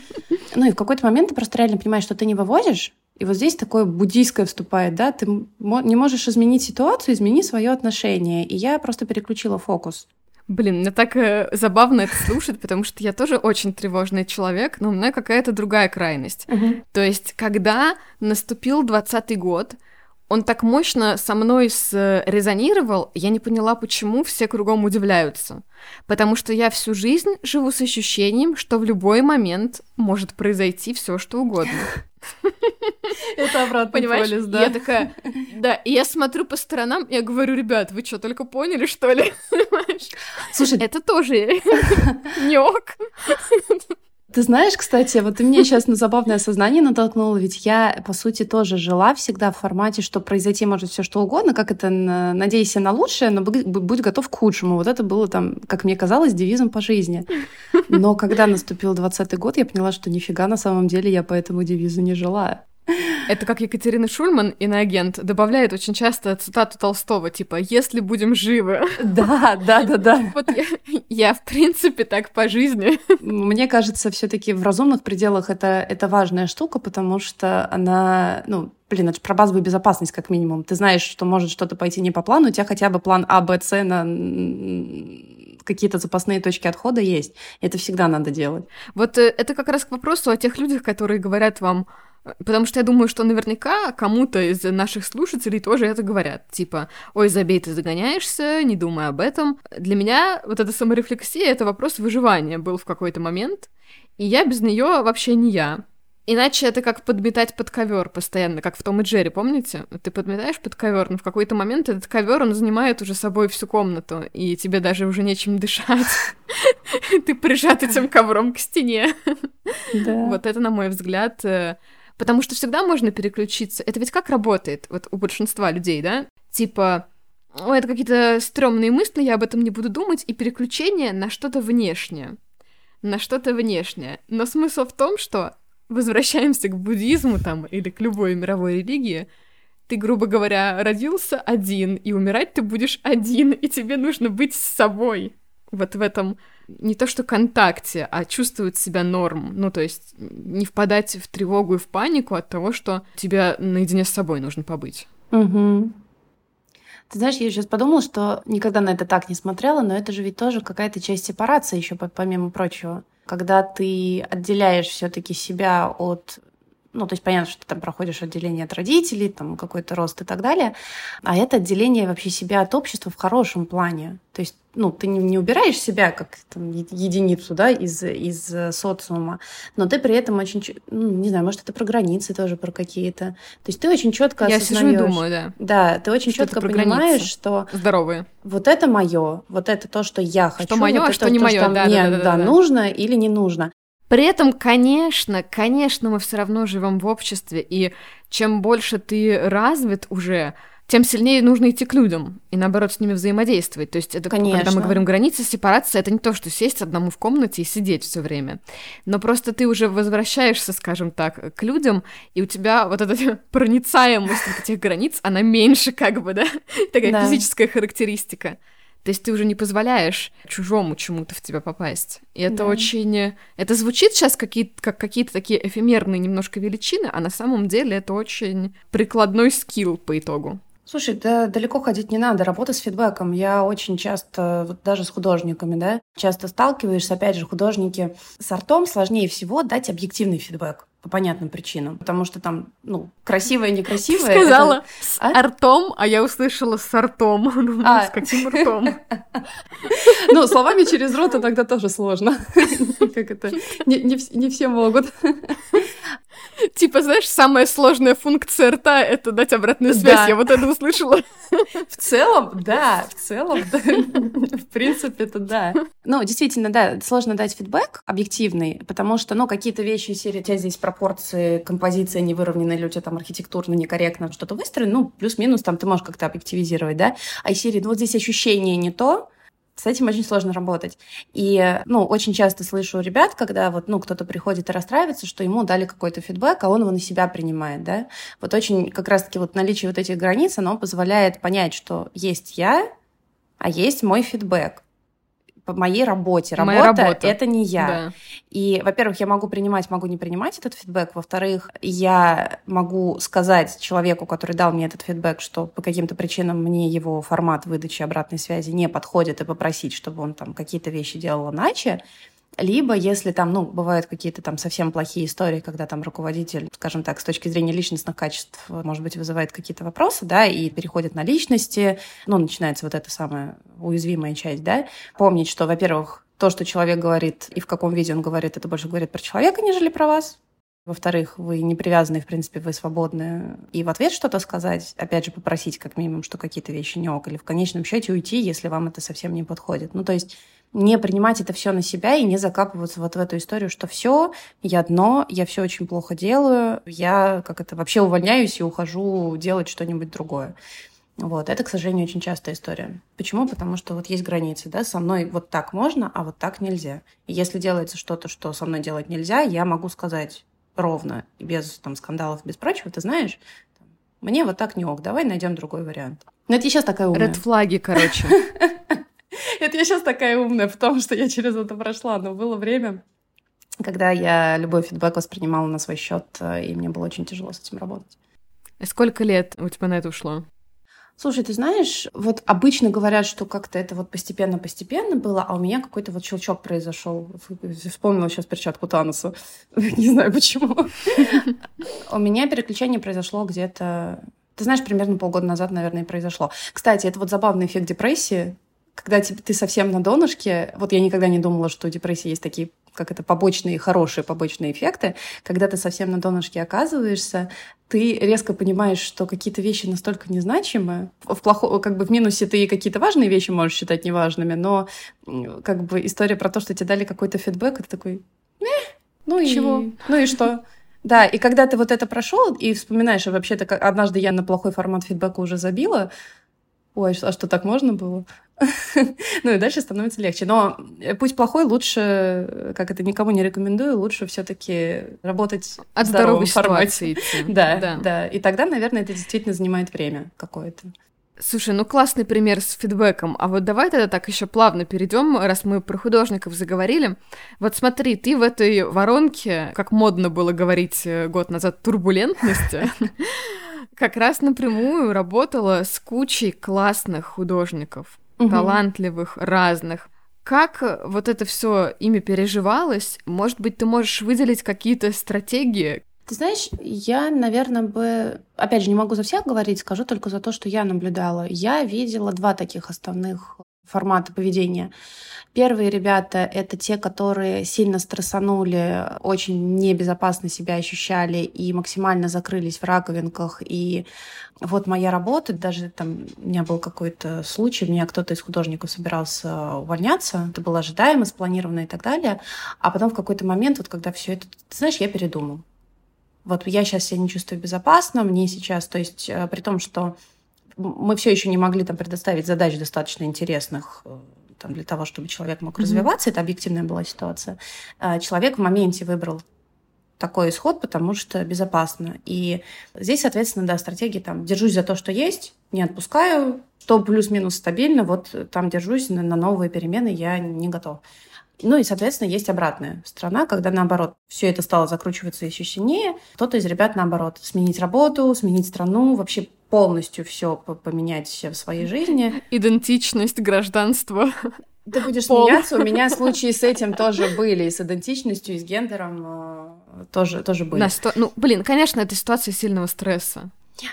Ну и в какой-то момент ты просто реально понимаешь, что ты не вывозишь, и вот здесь такое буддийское вступает, да, ты не можешь изменить ситуацию, измени свое отношение. И я просто переключила фокус. Блин, мне так э, забавно это слушать, потому что я тоже очень тревожный человек, но у меня какая-то другая крайность. Uh-huh. То есть, когда наступил двадцатый год, он так мощно со мной резонировал, я не поняла, почему все кругом удивляются. Потому что я всю жизнь живу с ощущением, что в любой момент может произойти все, что угодно. *laughs* Это обратно Понимаешь? полис, да. Я такая, да, и я смотрю по сторонам, я говорю, ребят, вы что, только поняли, что ли? *laughs* Слушай, это тоже *laughs* не ок. Ты знаешь, кстати, вот ты меня сейчас на забавное сознание натолкнула, ведь я, по сути, тоже жила всегда в формате, что произойти может все что угодно, как это надейся на лучшее, но будь готов к худшему. Вот это было там, как мне казалось, девизом по жизни. Но когда наступил 20 год, я поняла, что нифига на самом деле я по этому девизу не жила. Это как Екатерина Шульман, иноагент, добавляет очень часто цитату Толстого, типа «если будем живы». Да, да, да, да. Вот я, я в принципе так по жизни. Мне кажется, все таки в разумных пределах это, это важная штука, потому что она, ну, блин, это же про базовую безопасность, как минимум. Ты знаешь, что может что-то пойти не по плану, у тебя хотя бы план А, Б, С на какие-то запасные точки отхода есть. Это всегда надо делать. Вот э, это как раз к вопросу о тех людях, которые говорят вам, Потому что я думаю, что наверняка кому-то из наших слушателей тоже это говорят. Типа, ой, забей, ты загоняешься, не думай об этом. Для меня вот эта саморефлексия — это вопрос выживания был в какой-то момент. И я без нее вообще не я. Иначе это как подметать под ковер постоянно, как в Том и Джерри, помните? Ты подметаешь под ковер, но в какой-то момент этот ковер он занимает уже собой всю комнату, и тебе даже уже нечем дышать. *laughs* Ты прижат этим ковром к стене. Вот это, на мой взгляд, э, Потому что всегда можно переключиться. Это ведь как работает вот у большинства людей, да? Типа, о, это какие-то стрёмные мысли, я об этом не буду думать, и переключение на что-то внешнее. На что-то внешнее. Но смысл в том, что возвращаемся к буддизму там или к любой мировой религии, ты, грубо говоря, родился один, и умирать ты будешь один, и тебе нужно быть с собой вот в этом не то что контакте, а чувствовать себя норм. Ну, то есть не впадать в тревогу и в панику от того, что тебе наедине с собой нужно побыть. Угу. Ты знаешь, я сейчас подумала, что никогда на это так не смотрела, но это же ведь тоже какая-то часть сепарации еще помимо прочего. Когда ты отделяешь все-таки себя от ну, то есть понятно, что ты там проходишь отделение от родителей, там какой-то рост и так далее, а это отделение вообще себя от общества в хорошем плане. То есть, ну, ты не, не убираешь себя как там, единицу, да, из, из социума, но ты при этом очень, ну, не знаю, может, это про границы тоже, про какие-то. То есть ты очень четко Я сижу и думаю, да. Да, ты очень четко понимаешь, границы. что... Здоровые. Вот это мое, вот это то, что я хочу. Что мое, вот а что не мое, да, мне, да, да, да, да, нужно или не нужно. При этом, конечно, конечно, мы все равно живем в обществе, и чем больше ты развит уже, тем сильнее нужно идти к людям и наоборот с ними взаимодействовать. То есть это Конечно. когда мы говорим границы, сепарация, это не то, что сесть одному в комнате и сидеть все время. Но просто ты уже возвращаешься, скажем так, к людям, и у тебя вот эта *laughs* проницаемость этих границ, она меньше как бы, да? *laughs* Такая Да. физическая характеристика. То есть ты уже не позволяешь чужому чему-то в тебя попасть. И это Да. очень... Это звучит сейчас какие как какие-то такие эфемерные немножко величины, а на самом деле это очень прикладной скилл по итогу. Слушай, да далеко ходить не надо. Работа с фидбэком. Я очень часто, вот даже с художниками, да, часто сталкиваешься, опять же, художники с артом сложнее всего дать объективный фидбэк по понятным причинам. Потому что там, ну, красивое, некрасивое. Ты сказала это- с А? артом, а я услышала с артом. *laughs* Ну, А. С каким ртом? *laughs* Ну, словами через рот иногда тоже сложно. *laughs* Как это? Не все могут. *laughs* Типа, знаешь, самая сложная функция рта — это дать обратную Да. связь. Я вот это услышала. В целом, да, в целом, да. в принципе, это да. Ну, действительно, да, сложно дать фидбэк объективный, потому что, ну, какие-то вещи серии, у тебя здесь пропорции, композиция не выровнена, или у тебя там архитектурно некорректно что-то выстроено, ну, плюс-минус там ты можешь как-то объективизировать, да, а из серии, ну, вот здесь ощущение не то, с этим очень сложно работать. И, ну, очень часто слышу у ребят, когда вот, ну, кто-то приходит и расстраивается, что ему дали какой-то фидбэк, а он его на себя принимает, да. Вот очень как раз-таки вот наличие вот этих границ, оно позволяет понять, что есть я, а есть мой фидбэк по моей работе. Моя Работа работа. это не я. Да. И, во-первых, я могу принимать, могу не принимать этот фидбэк. Во-вторых, я могу сказать человеку, который дал мне этот фидбэк, что по каким-то причинам мне его формат выдачи обратной связи не подходит, и попросить, чтобы он там какие-то вещи делал иначе. Либо, если там, ну, бывают какие-то там совсем плохие истории, когда там руководитель, скажем так, с точки зрения личностных качеств, может быть, вызывает какие-то вопросы, да, и переходит на личности, ну, начинается вот эта самая уязвимая часть, да, помнить, что, во-первых, то, что человек говорит и в каком виде он говорит, это больше говорит про человека, нежели про вас. Во-вторых, вы не привязаны, в принципе, вы свободны. И в ответ что-то сказать, опять же, попросить как минимум, что какие-то вещи не ок, или в конечном счете уйти, если вам это совсем не подходит. Ну, то есть не принимать это все на себя и не закапываться вот в эту историю, что все, я дно, я все очень плохо делаю, я как это вообще увольняюсь и ухожу делать что-нибудь другое. Вот, это, к сожалению, очень частая история. Почему? Потому что вот есть границы, да, со мной вот так можно, а вот так нельзя. И если делается что-то, что со мной делать нельзя, я могу сказать ровно, без там скандалов, без прочего, ты знаешь, мне вот так не ок, давай найдем другой вариант. Но это я сейчас такая умная. Ред флаги, короче. *laughs* *laughs* Это я сейчас такая умная, потому что я через это прошла. Но было время, когда я любой фидбэк воспринимала на свой счет, и мне было очень тяжело с этим работать. Сколько лет у тебя на это ушло? Слушай, ты знаешь, вот обычно говорят, что как-то это вот постепенно-постепенно было, а у меня какой-то вот щелчок произошел. Вспомнила сейчас перчатку Тануса. *laughs* Не знаю почему. *laughs* У меня переключение произошло где-то... Ты знаешь, примерно полгода назад, наверное, и произошло. Кстати, это вот забавный эффект депрессии, когда ты совсем на донышке, вот я никогда не думала, что у депрессии есть такие, как это, побочные, хорошие побочные эффекты. Когда ты совсем на донышке оказываешься, ты резко понимаешь, что какие-то вещи настолько незначимы. В плохо, как бы в минусе ты какие-то важные вещи можешь считать неважными, но как бы история про то, что тебе дали какой-то фидбэк, это такой, э, ну Чего? и, ну и что? Да, и когда ты вот это прошел и вспоминаешь, а вообще-то однажды я на плохой формат фидбэка уже забила, ой, а что так можно было? *laughs* Ну и дальше становится легче. Но э, путь плохой лучше, э, как это никому не рекомендую, лучше все-таки работать От в здоровой ситуации идти. *laughs* Да, да, И тогда, наверное, это действительно занимает время какое-то. Слушай, ну классный пример с фидбэком. А вот давай тогда так еще плавно перейдем, раз мы про художников заговорили. Вот смотри, ты в этой воронке, как модно было говорить э, год назад, турбулентности, *laughs* как раз напрямую работала с кучей классных художников, Мгм. талантливых, разных. Как э, вот это все ими переживалось? Может быть, ты можешь выделить какие-то стратегии? Ты знаешь, я, наверное, бы... Опять же, не могу за всех говорить, скажу только за то, что я наблюдала. Я видела два таких основных формата поведения. Первые ребята — это те, которые сильно стрессанули, очень небезопасно себя ощущали и максимально закрылись в раковинках. И вот моя работа, даже там у меня был какой-то случай, у меня кто-то из художников собирался увольняться, это было ожидаемо, спланировано и так далее. А потом в какой-то момент, вот когда все это, ты знаешь, я передумал. Вот я сейчас себя не чувствую безопасно, мне сейчас, то есть э, при том, что мы все еще не могли там предоставить задач достаточно интересных э, там, для того, чтобы человек мог mm-hmm. развиваться, это объективная была ситуация. А человек в моменте выбрал такой исход, потому что безопасно. И здесь, соответственно, да, стратегия там держусь за то, что есть, не отпускаю, что плюс-минус стабильно, вот там держусь, на, на новые перемены я не готов. Ну и, соответственно, есть обратная сторона, когда, наоборот, все это стало закручиваться еще сильнее. Кто-то из ребят, наоборот, сменить работу, сменить страну, вообще полностью все поменять в своей жизни. Идентичность, гражданство. Ты будешь Пол. смеяться, у меня случаи с этим тоже были, и с идентичностью, и с гендером э, тоже, тоже были. На сто... Ну, блин, конечно, это ситуация сильного стресса.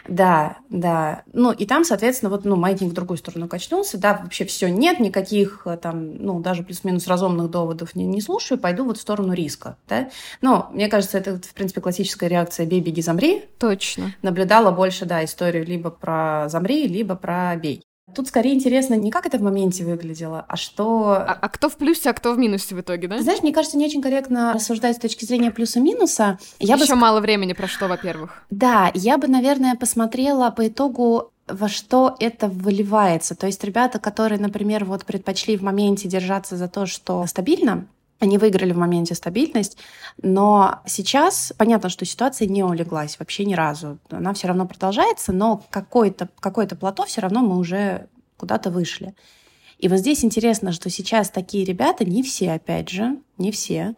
Да, да. Ну, и там, соответственно, вот, ну, маятник в другую сторону качнулся, да, вообще все нет, никаких э, там, ну, даже плюс-минус разумных доводов не, не слушаю, пойду вот в сторону риска, да. Но, мне кажется, это, в принципе, классическая реакция «бей, беги, замри». Точно. Наблюдала больше, да, историю либо про «замри», либо про «бей». Тут скорее интересно не как это в моменте выглядело, а что... А, а кто в плюсе, а кто в минусе в итоге, да? знаешь, мне кажется, не очень корректно рассуждать с точки зрения плюса-минуса. Я Еще бы... мало времени прошло, во-первых. Да, я бы, наверное, посмотрела по итогу во что это выливается. То есть ребята, которые, например, вот предпочли в моменте держаться за то, что стабильно, они выиграли в моменте стабильность, но сейчас понятно, что ситуация не улеглась вообще ни разу. Она все равно продолжается, но какое-то какое плато все равно мы уже куда-то вышли. И вот здесь интересно, что сейчас такие ребята, не все, опять же, не все,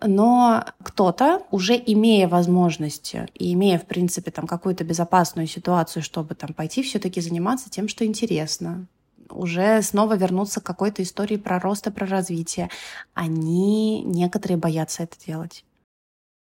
но кто-то, уже имея возможности и имея, в принципе, там какую-то безопасную ситуацию, чтобы там пойти все-таки заниматься тем, что интересно, уже снова вернуться к какой-то истории про рост и про развитие. Они, некоторые боятся это делать.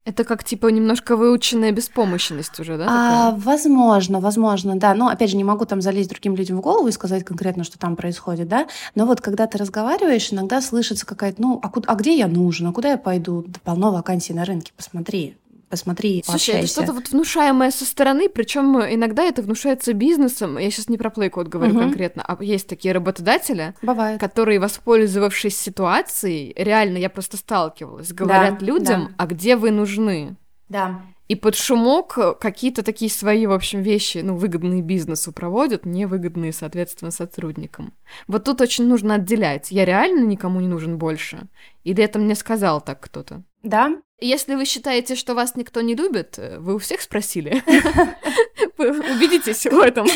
Это как типа немножко выученная беспомощность уже, да? А, возможно, возможно, да. Но опять же, не могу там залезть другим людям в голову и сказать конкретно, что там происходит, да. Но вот когда ты разговариваешь, иногда слышится какая-то, ну, а, куда, а где я нужен, а куда я пойду? Да полно вакансий на рынке, посмотри посмотри, Слушай, это что-то вот внушаемое со стороны, причем иногда это внушается бизнесом. Я сейчас не про плейкод говорю угу. конкретно, а есть такие работодатели, Бывает. которые, воспользовавшись ситуацией, реально я просто сталкивалась, говорят да, людям, да. а где вы нужны? Да. И под шумок какие-то такие свои, в общем, вещи, ну, выгодные бизнесу проводят, невыгодные, соответственно, сотрудникам. Вот тут очень нужно отделять. Я реально никому не нужен больше? Или это мне сказал так кто-то? Да, если вы считаете, что вас никто не любит, э, вы у всех спросили. *laughs* Убедитесь в этом.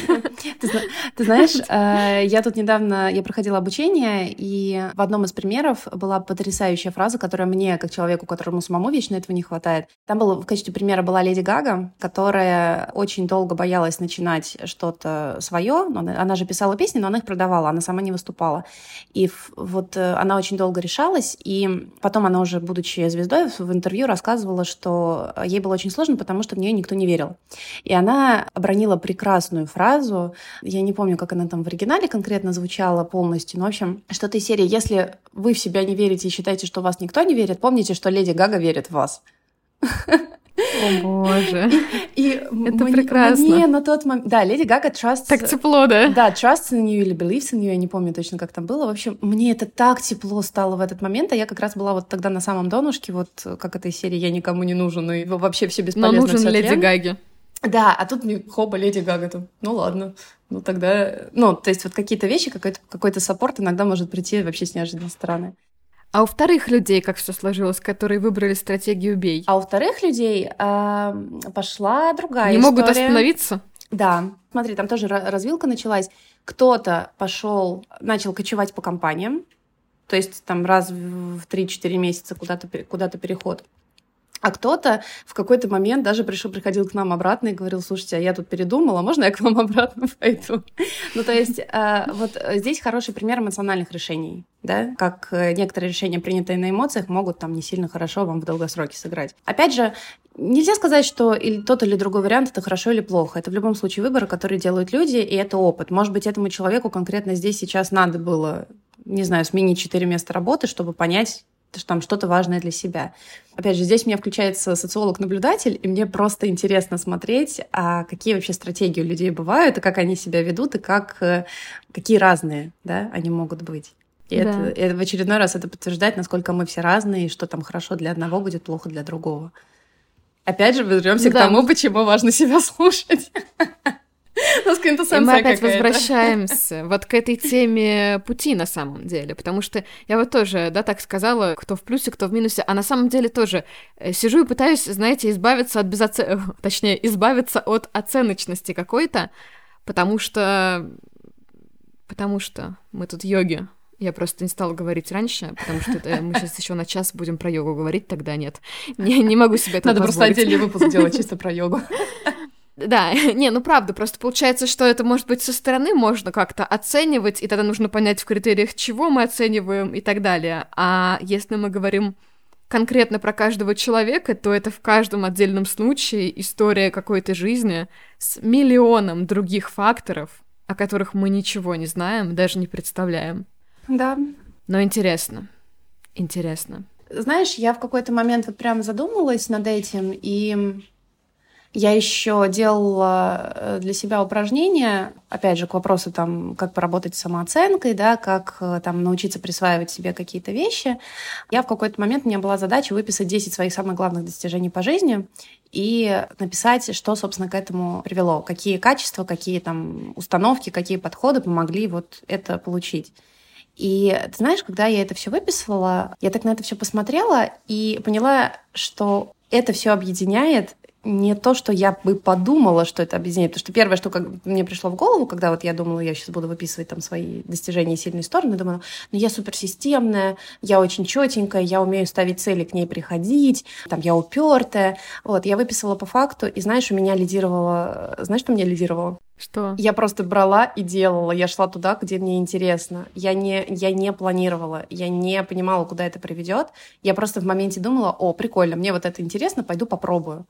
Ты знаешь, э, я тут недавно, я проходила обучение, и в одном из примеров была потрясающая фраза, которая мне, как человеку, которому самому вечно этого не хватает. Там было, в качестве примера была Леди Гага, которая очень долго боялась начинать что-то свое. Она же писала песни, но она их продавала, она сама не выступала. И вот э, она очень долго решалась, и потом она уже, будучи звездой, в интервью интервью рассказывала, что ей было очень сложно, потому что в нее никто не верил. И она обронила прекрасную фразу, я не помню, как она там в оригинале конкретно звучала полностью, но, в общем, что-то из серии «Если вы в себя не верите и считаете, что вас никто не верит, помните, что Леди Гага верит в вас». *laughs* О боже. И, это мне, прекрасно. Мне на тот момент... Да, Леди Гага trusts... Так тепло, да? Да, trusts in you или believes in you, я не помню точно, как там было. В общем, мне это так тепло стало в этот момент, а я как раз была вот тогда на самом донышке, вот как этой серии «Я никому не нужен», и вообще все бесполезно. Но нужен Леди Гаги. Да, а тут мне хоба, Леди Гага там. Ну ладно, ну тогда... Ну, то есть вот какие-то вещи, какой-то какой саппорт иногда может прийти вообще с неожиданной стороны. А у вторых людей как все сложилось, которые выбрали стратегию бей? А у вторых людей э, пошла другая Не история. могут остановиться? Да. Смотри, там тоже развилка началась. Кто-то пошел, начал кочевать по компаниям, то есть там раз в 3-4 месяца куда-то куда переход. А кто-то в какой-то момент даже пришел, приходил к нам обратно и говорил, слушайте, а я тут передумала, можно я к вам *laughs* обратно пойду? Ну, то есть э, вот здесь хороший пример эмоциональных решений, да, как э, некоторые решения, принятые на эмоциях, могут там не сильно хорошо вам в долгосроке сыграть. Опять же, нельзя сказать, что или тот или другой вариант это хорошо или плохо. Это в любом случае выбор, который делают люди, и это опыт. Может быть, этому человеку конкретно здесь сейчас надо было, не знаю, сменить четыре места работы, чтобы понять, там что-то важное для себя. Опять же, здесь у меня включается социолог-наблюдатель, и мне просто интересно смотреть, а какие вообще стратегии у людей бывают, и как они себя ведут, и как, э, какие разные да, они могут быть. И да. это, это в очередной раз это подтверждает, насколько мы все разные, и что там хорошо для одного будет плохо для другого. Опять же, вернемся да. к тому, почему важно себя слушать. *laughs* И мы опять возвращаемся вот к этой теме пути на самом деле, потому что я вот тоже, да, так сказала, кто в плюсе, кто в минусе, а на самом деле тоже э, сижу и пытаюсь, знаете, избавиться от безоце... точнее, избавиться от оценочности какой-то, потому что... Потому что мы тут йоги. Я просто не стала говорить раньше, потому что это, мы сейчас еще на час будем про йогу говорить, тогда нет. Не, не могу себе это Надо позволить. просто отдельный выпуск делать чисто про йогу. Да, *laughs* не, ну правда, просто получается, что это может быть со стороны можно как-то оценивать, и тогда нужно понять в критериях, чего мы оцениваем и так далее. А если мы говорим конкретно про каждого человека, то это в каждом отдельном случае история какой-то жизни с миллионом других факторов, о которых мы ничего не знаем, даже не представляем. Да. Но интересно. Интересно. Знаешь, я в какой-то момент вот прям задумалась над этим, и я еще делала э, для себя упражнения, опять же, к вопросу там, как поработать с самооценкой, да, как э, там научиться присваивать себе какие-то вещи. Я в какой-то момент, у меня была задача выписать 10 своих самых главных достижений по жизни и написать, что, собственно, к этому привело, какие качества, какие там установки, какие подходы помогли вот это получить. И ты знаешь, когда я это все выписывала, я так на это все посмотрела и поняла, что это все объединяет не то, что я бы подумала, что это объединяет. Потому что первое, что как мне пришло в голову, когда вот я думала, я сейчас буду выписывать там свои достижения и сильные стороны, думала, ну я суперсистемная, я очень четенькая, я умею ставить цели, к ней приходить, там я упертая. Вот, я выписывала по факту, и знаешь, у меня лидировало... Знаешь, что меня лидировало? Что? Я просто брала и делала. Я шла туда, где мне интересно. Я не, я не планировала, я не понимала, куда это приведет. Я просто в моменте думала, о, прикольно, мне вот это интересно, пойду попробую.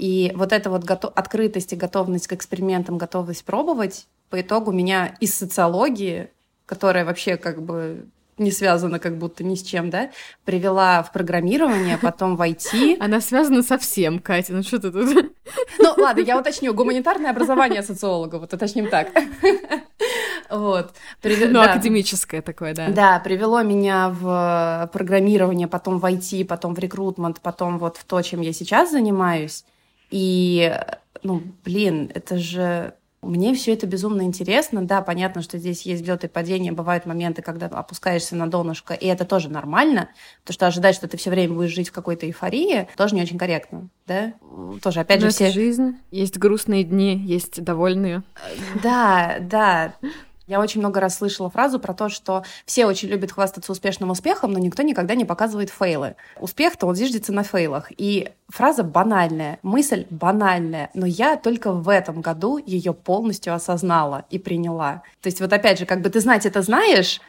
И вот эта вот готов... открытость и готовность к экспериментам, готовность пробовать, по итогу меня из социологии, которая вообще как бы не связана как будто ни с чем, да, привела в программирование, *laughs* потом в IT. Она связана со всем, Катя, ну что ты тут? Ну, ладно, я уточню. Гуманитарное образование социолога, вот уточним так. Вот. Прив... Ну, да. академическое такое, да. Да, привело меня в программирование, потом в IT, потом в рекрутмент, потом вот в то, чем я сейчас занимаюсь. И, ну, блин, это же мне все это безумно интересно. Да, понятно, что здесь есть взлеты и падения. Бывают моменты, когда опускаешься на донышко, и это тоже нормально. То, что ожидать, что ты все время будешь жить в какой-то эйфории, тоже не очень корректно. Да? Тоже, опять Но же, все... жизнь. Есть грустные дни, есть довольные. Да, да. Я очень много раз слышала фразу про то, что все очень любят хвастаться успешным успехом, но никто никогда не показывает фейлы. Успех-то он зиждется на фейлах. И фраза банальная, мысль банальная, но я только в этом году ее полностью осознала и приняла. То есть вот опять же, как бы ты знать это знаешь,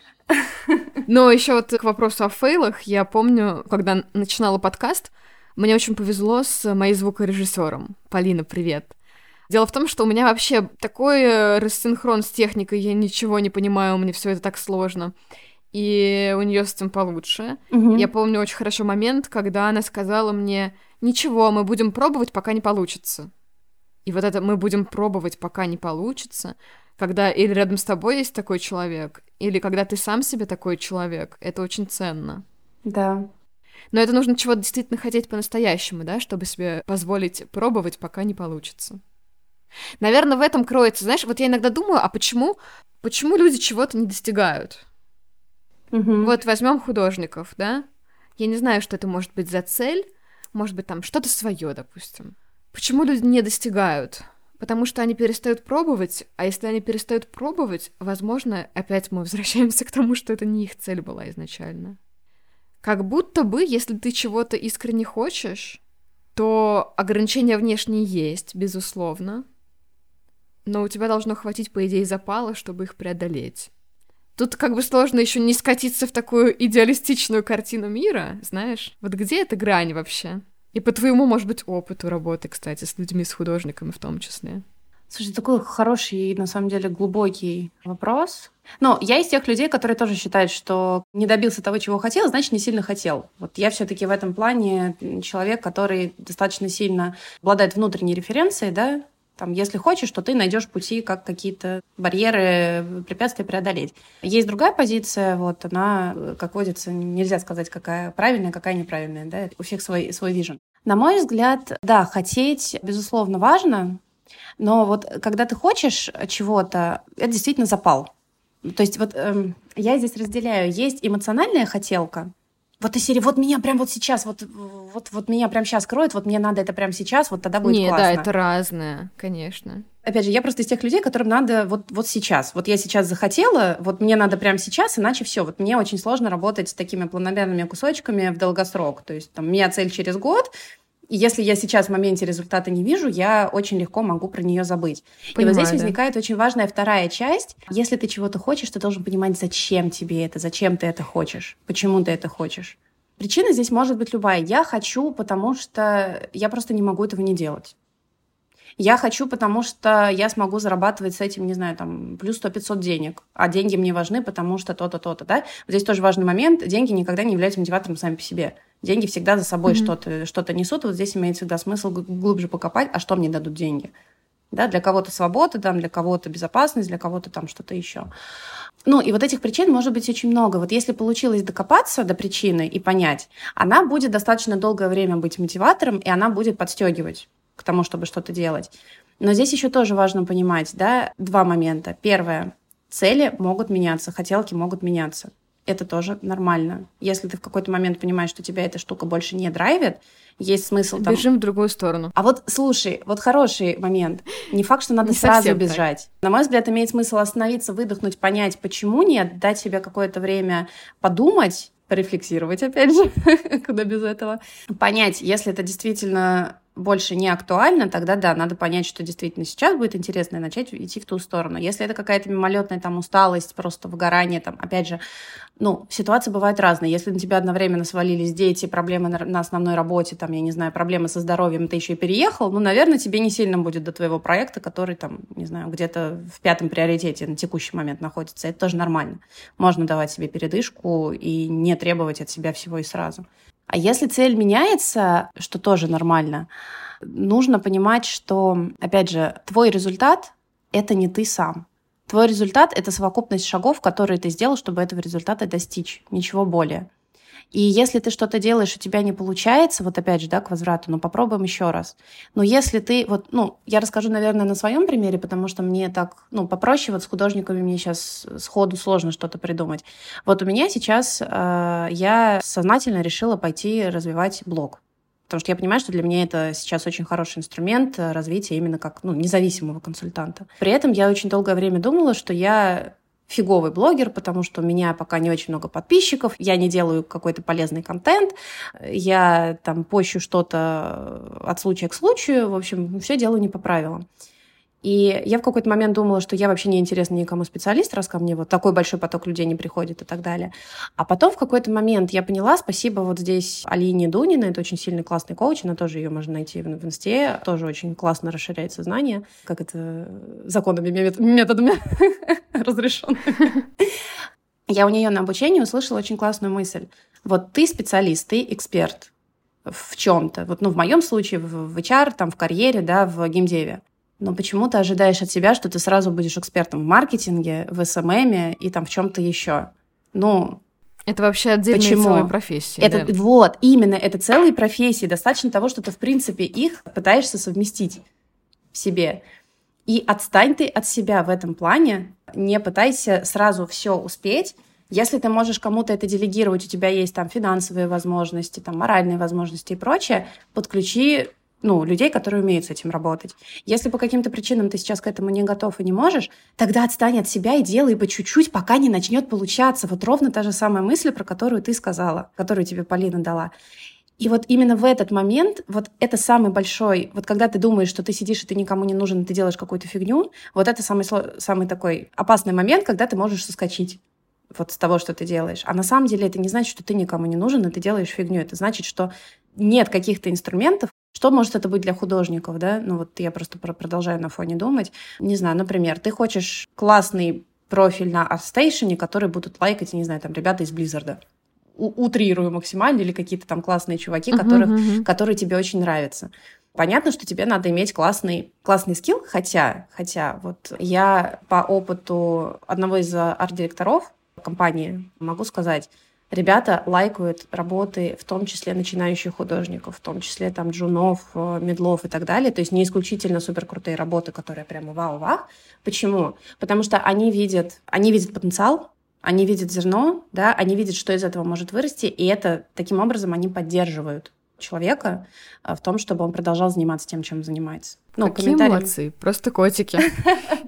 но еще вот к вопросу о фейлах, я помню, когда начинала подкаст, мне очень повезло с моей звукорежиссером. Полина, привет. Дело в том, что у меня вообще такой э, рассинхрон с техникой, я ничего не понимаю, мне все это так сложно. И у нее с этим получше. Угу. Я помню очень хорошо момент, когда она сказала мне: ничего, мы будем пробовать, пока не получится. И вот это мы будем пробовать, пока не получится, когда или рядом с тобой есть такой человек, или когда ты сам себе такой человек, это очень ценно. Да. Но это нужно чего-то действительно хотеть по-настоящему, да, чтобы себе позволить пробовать, пока не получится. Наверное, в этом кроется, знаешь, вот я иногда думаю, а почему, почему люди чего-то не достигают? Угу. Вот возьмем художников, да? Я не знаю, что это может быть за цель, может быть, там что-то свое, допустим. Почему люди не достигают? Потому что они перестают пробовать, а если они перестают пробовать, возможно, опять мы возвращаемся *laughs* к тому, что это не их цель была изначально. Как будто бы, если ты чего-то искренне хочешь, то ограничения внешние есть, безусловно, но у тебя должно хватить, по идее, запала, чтобы их преодолеть. Тут как бы сложно еще не скатиться в такую идеалистичную картину мира, знаешь? Вот где эта грань вообще? И по твоему, может быть, опыту работы, кстати, с людьми, с художниками в том числе. Слушай, такой хороший, на самом деле, глубокий вопрос. Но я из тех людей, которые тоже считают, что не добился того, чего хотел, значит, не сильно хотел. Вот я все таки в этом плане человек, который достаточно сильно обладает внутренней референцией, да, там, если хочешь, то ты найдешь пути, как какие-то барьеры, препятствия преодолеть. Есть другая позиция, вот она, как водится, нельзя сказать, какая правильная, какая неправильная, да, у всех свой, свой вижен. На мой взгляд, да, хотеть, безусловно, важно, но вот когда ты хочешь чего-то, это действительно запал. То есть вот эм, я здесь разделяю. Есть эмоциональная хотелка, вот из серии, вот меня прям вот сейчас, вот, вот, вот меня прям сейчас кроет, вот мне надо это прям сейчас, вот тогда будет Не, классно. да, это разное, конечно. Опять же, я просто из тех людей, которым надо вот, вот сейчас. Вот я сейчас захотела, вот мне надо прям сейчас, иначе все. Вот мне очень сложно работать с такими планомерными кусочками в долгосрок. То есть там, у меня цель через год, и если я сейчас в моменте результата не вижу, я очень легко могу про нее забыть. Понимаю, и вот здесь да. возникает очень важная вторая часть. Если ты чего-то хочешь, ты должен понимать, зачем тебе это, зачем ты это хочешь, почему ты это хочешь. Причина здесь может быть любая. Я хочу, потому что я просто не могу этого не делать. Я хочу, потому что я смогу зарабатывать с этим, не знаю, там, плюс 100-500 денег. А деньги мне важны, потому что то-то, то-то, да? Здесь тоже важный момент. Деньги никогда не являются мотиватором сами по себе. Деньги всегда за собой mm-hmm. что-то, что-то несут. Вот здесь имеет всегда смысл глубже покопать, а что мне дадут деньги. Да, для кого-то свобода, там, для кого-то безопасность, для кого-то там что-то еще. Ну, и вот этих причин может быть очень много. Вот если получилось докопаться до причины и понять, она будет достаточно долгое время быть мотиватором, и она будет подстегивать к тому, чтобы что-то делать. Но здесь еще тоже важно понимать, да, два момента. Первое, цели могут меняться, хотелки могут меняться это тоже нормально. Если ты в какой-то момент понимаешь, что тебя эта штука больше не драйвит, есть смысл там... Бежим в другую сторону. А вот, слушай, вот хороший момент. Не факт, что надо не сразу бежать. Так. На мой взгляд, имеет смысл остановиться, выдохнуть, понять, почему нет, дать себе какое-то время подумать, порефлексировать, опять же, *laughs* куда без этого. Понять, если это действительно больше не актуально, тогда да, надо понять, что действительно сейчас будет интересно, и начать идти в ту сторону. Если это какая-то мимолетная там усталость, просто выгорание, там, опять же, ну, ситуации бывают разные. Если на тебя одновременно свалились дети, проблемы на, на основной работе, там, я не знаю, проблемы со здоровьем, ты еще и переехал, ну, наверное, тебе не сильно будет до твоего проекта, который там, не знаю, где-то в пятом приоритете на текущий момент находится. Это тоже нормально. Можно давать себе передышку и не требовать от себя всего и сразу. А если цель меняется, что тоже нормально, нужно понимать, что, опять же, твой результат — это не ты сам. Твой результат — это совокупность шагов, которые ты сделал, чтобы этого результата достичь. Ничего более. И если ты что-то делаешь, у тебя не получается, вот опять же, да, к возврату, ну попробуем еще раз. Но если ты, вот, ну, я расскажу, наверное, на своем примере, потому что мне так, ну, попроще, вот с художниками мне сейчас сходу сложно что-то придумать. Вот у меня сейчас э, я сознательно решила пойти развивать блог. Потому что я понимаю, что для меня это сейчас очень хороший инструмент развития именно как ну, независимого консультанта. При этом я очень долгое время думала, что я фиговый блогер, потому что у меня пока не очень много подписчиков, я не делаю какой-то полезный контент, я там пощу что-то от случая к случаю, в общем, все делаю не по правилам. И я в какой-то момент думала, что я вообще не интересна никому специалист, раз ко мне вот такой большой поток людей не приходит и так далее. А потом в какой-то момент я поняла, спасибо вот здесь Алине Дунина, это очень сильный классный коуч, она тоже ее можно найти в, в инсте, тоже очень классно расширяет сознание, как это законными методами *laughs* разрешено. Я у нее на обучении услышала очень классную мысль. Вот ты специалист, ты эксперт в чем-то. Вот, ну, в моем случае в HR, там, в карьере, да, в геймдеве но почему ты ожидаешь от себя, что ты сразу будешь экспертом в маркетинге, в СММе и там в чем-то еще? Ну, это вообще отдельная Почему? целая профессия. Это, да. Вот, именно, это целые профессии. Достаточно того, что ты, в принципе, их пытаешься совместить в себе. И отстань ты от себя в этом плане, не пытайся сразу все успеть. Если ты можешь кому-то это делегировать, у тебя есть там финансовые возможности, там моральные возможности и прочее, подключи ну, людей, которые умеют с этим работать. Если по каким-то причинам ты сейчас к этому не готов и не можешь, тогда отстань от себя и делай по чуть-чуть, пока не начнет получаться. Вот ровно та же самая мысль, про которую ты сказала, которую тебе Полина дала. И вот именно в этот момент, вот это самый большой, вот когда ты думаешь, что ты сидишь и ты никому не нужен, и ты делаешь какую-то фигню, вот это самый, самый такой опасный момент, когда ты можешь соскочить вот с того, что ты делаешь. А на самом деле это не значит, что ты никому не нужен, и ты делаешь фигню. Это значит, что нет каких-то инструментов. Что может это быть для художников, да? Ну вот я просто продолжаю на фоне думать. Не знаю, например, ты хочешь классный профиль на ArtStation, который будут лайкать, не знаю, там ребята из Blizzard утрирую максимально, или какие-то там классные чуваки, которых, uh-huh, uh-huh. которые тебе очень нравятся. Понятно, что тебе надо иметь классный, классный скилл, хотя, хотя вот я по опыту одного из арт-директоров компании могу сказать, ребята лайкают работы, в том числе начинающих художников, в том числе там джунов, э, медлов и так далее. То есть не исключительно суперкрутые работы, которые прямо вау-вау. Почему? Потому что они видят, они видят потенциал, они видят зерно, да, они видят, что из этого может вырасти, и это таким образом они поддерживают человека а, в том, чтобы он продолжал заниматься тем, чем занимается. Ну, Какие молодцы, просто котики. *laughs*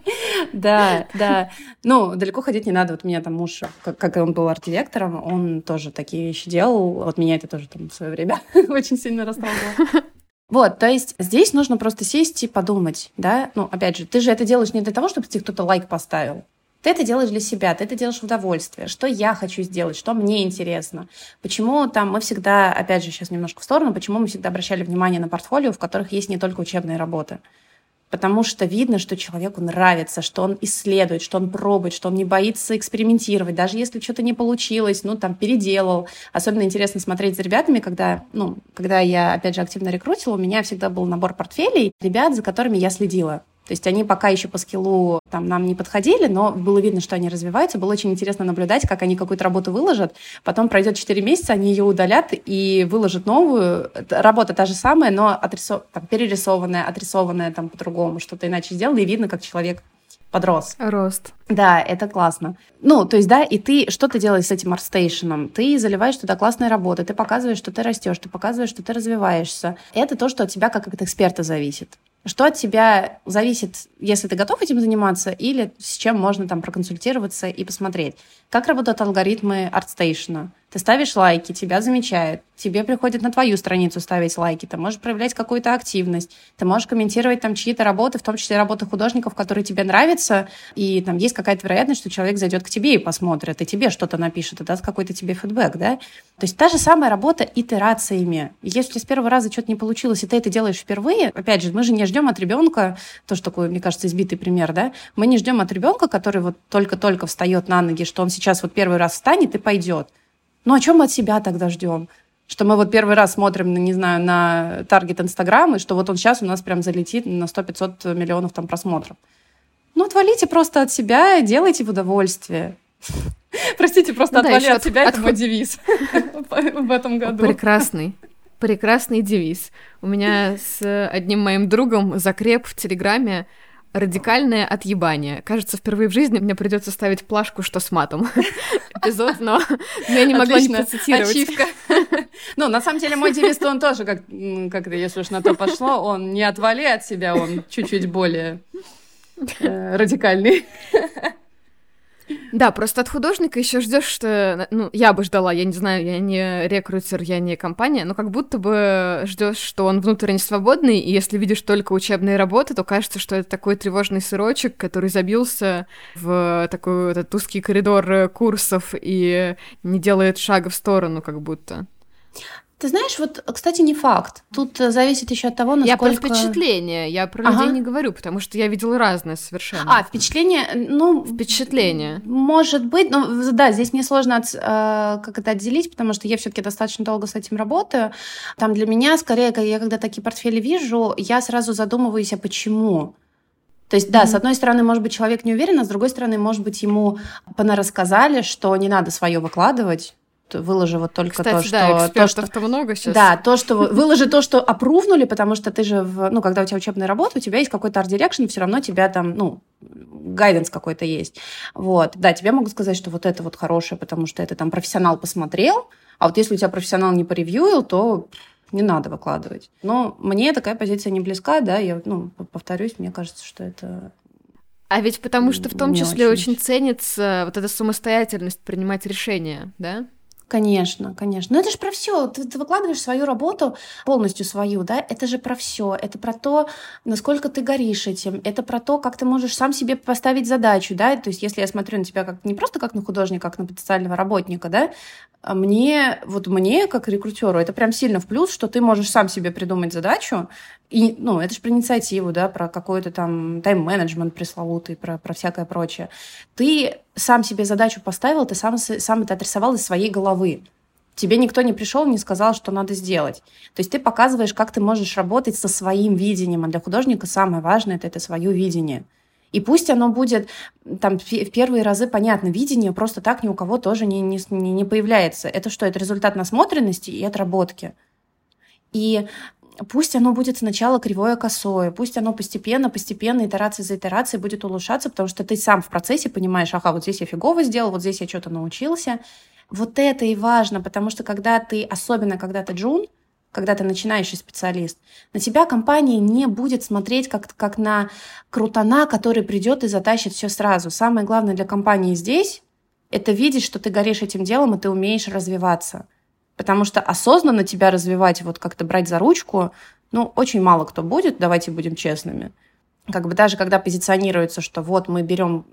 Да, *laughs* да. Ну, далеко ходить не надо. Вот меня там муж, как он был арт-директором, он тоже такие вещи делал. Вот меня это тоже там в свое время *laughs* очень сильно расстраивало. *laughs* Вот, то есть здесь нужно просто сесть и подумать, да? Ну, опять же, ты же это делаешь не для того, чтобы тебе кто-то лайк поставил. Ты это делаешь для себя, ты это делаешь в удовольствие. Что я хочу сделать, что мне интересно. Почему там мы всегда, опять же, сейчас немножко в сторону, почему мы всегда обращали внимание на портфолио, в которых есть не только учебные работы. Потому что видно, что человеку нравится, что он исследует, что он пробует, что он не боится экспериментировать. Даже если что-то не получилось, ну, там, переделал. Особенно интересно смотреть за ребятами, когда, ну, когда я, опять же, активно рекрутила, у меня всегда был набор портфелей ребят, за которыми я следила. То есть они пока еще по скиллу там нам не подходили, но было видно, что они развиваются. Было очень интересно наблюдать, как они какую-то работу выложат. Потом пройдет 4 месяца, они ее удалят и выложат новую. Работа та же самая, но отрисов... там, перерисованная, отрисованная там по-другому, что-то иначе сделано, и видно, как человек подрос. Рост. Да, это классно. Ну, то есть, да, и ты что ты делаешь с этим арстейшеном? Ты заливаешь туда классные работы, ты показываешь, что ты растешь, ты показываешь, что ты развиваешься. Это то, что от тебя как от эксперта зависит. Что от тебя зависит, если ты готов этим заниматься, или с чем можно там проконсультироваться и посмотреть. Как работают алгоритмы ArtStation? Ты ставишь лайки, тебя замечают, тебе приходят на твою страницу ставить лайки, ты можешь проявлять какую-то активность, ты можешь комментировать там чьи-то работы, в том числе работы художников, которые тебе нравятся, и там есть какая-то вероятность, что человек зайдет к тебе и посмотрит, и тебе что-то напишет, и даст какой-то тебе фидбэк, да? То есть та же самая работа итерациями. Если с первого раза что-то не получилось, и ты это делаешь впервые, опять же, мы же не ждем от ребенка, тоже такой, мне кажется, избитый пример, да, мы не ждем от ребенка, который вот только-только встает на ноги, что он сейчас вот первый раз встанет и пойдет. Ну, о чем мы от себя тогда ждем? Что мы вот первый раз смотрим, не знаю, на таргет Инстаграм, и что вот он сейчас у нас прям залетит на 100-500 миллионов там просмотров. Ну, отвалите просто от себя, делайте в удовольствие. *laughs* Простите, просто ну, отвали от себя, это мой девиз *laughs* в этом году. Прекрасный. Прекрасный девиз. У меня с одним моим другом закреп в Телеграме радикальное отъебание. Кажется, впервые в жизни мне придется ставить плашку, что с матом. *laughs* Эпизод, но я не могла не процитировать. *laughs* Ну, на самом деле, мой девиз, он тоже, как, как если уж на то пошло, он не отвали от себя, он чуть-чуть более э, радикальный. *laughs* Да, просто от художника еще ждешь, что, ну, я бы ждала, я не знаю, я не рекрутер, я не компания, но как будто бы ждешь, что он внутренне свободный, и если видишь только учебные работы, то кажется, что это такой тревожный сырочек, который забился в такой этот узкий коридор курсов и не делает шага в сторону, как будто. Ты знаешь, вот, кстати, не факт. Тут э, зависит еще от того, насколько... Я про впечатление, я про ага. людей не говорю, потому что я видела разное совершенно. А, впечатление, ну... Впечатление. Может быть, но да, здесь мне сложно от, э, как это отделить, потому что я все таки достаточно долго с этим работаю. Там для меня, скорее, я когда такие портфели вижу, я сразу задумываюсь, а почему? То есть, да, mm-hmm. с одной стороны, может быть, человек не уверен, а с другой стороны, может быть, ему понарассказали, что не надо свое выкладывать, выложи вот только Кстати, то, да, что... то, что то много сейчас. Да, то, что... Выложи то, что опрувнули, потому что ты же... В, ну, когда у тебя учебная работа, у тебя есть какой-то art direction, все равно тебя там, ну, guidance какой-то есть. Вот. Да, тебе могут сказать, что вот это вот хорошее, потому что это там профессионал посмотрел, а вот если у тебя профессионал не поревьюил, то не надо выкладывать. Но мне такая позиция не близка, да, я, ну, повторюсь, мне кажется, что это а ведь потому что в том числе очень, очень ценится вот эта самостоятельность принимать решения, да? Конечно, конечно. Но это же про все. Ты, ты выкладываешь свою работу полностью свою, да? Это же про все. Это про то, насколько ты горишь этим. Это про то, как ты можешь сам себе поставить задачу, да? То есть, если я смотрю на тебя как не просто как на художника, как на потенциального работника, да, а мне, вот мне, как рекрутеру, это прям сильно в плюс, что ты можешь сам себе придумать задачу, и, ну, это же про инициативу, да, про какой-то там тайм-менеджмент пресловутый, про, про всякое прочее. Ты сам себе задачу поставил, ты сам, сам это отрисовал из своей головы. Тебе никто не пришел, не сказал, что надо сделать. То есть ты показываешь, как ты можешь работать со своим видением. А для художника самое важное это, это свое видение. И пусть оно будет там в первые разы понятно, видение просто так ни у кого тоже не, не, не появляется. Это что? Это результат насмотренности и отработки. И пусть оно будет сначала кривое косое, пусть оно постепенно, постепенно, итерация за итерацией будет улучшаться, потому что ты сам в процессе понимаешь, ага, вот здесь я фигово сделал, вот здесь я что-то научился. Вот это и важно, потому что когда ты, особенно когда ты джун, когда ты начинающий специалист, на тебя компания не будет смотреть как, как на крутана, который придет и затащит все сразу. Самое главное для компании здесь — это видеть, что ты горишь этим делом, и ты умеешь развиваться. Потому что осознанно тебя развивать, вот как-то брать за ручку, ну, очень мало кто будет, давайте будем честными. Как бы даже когда позиционируется, что вот мы берем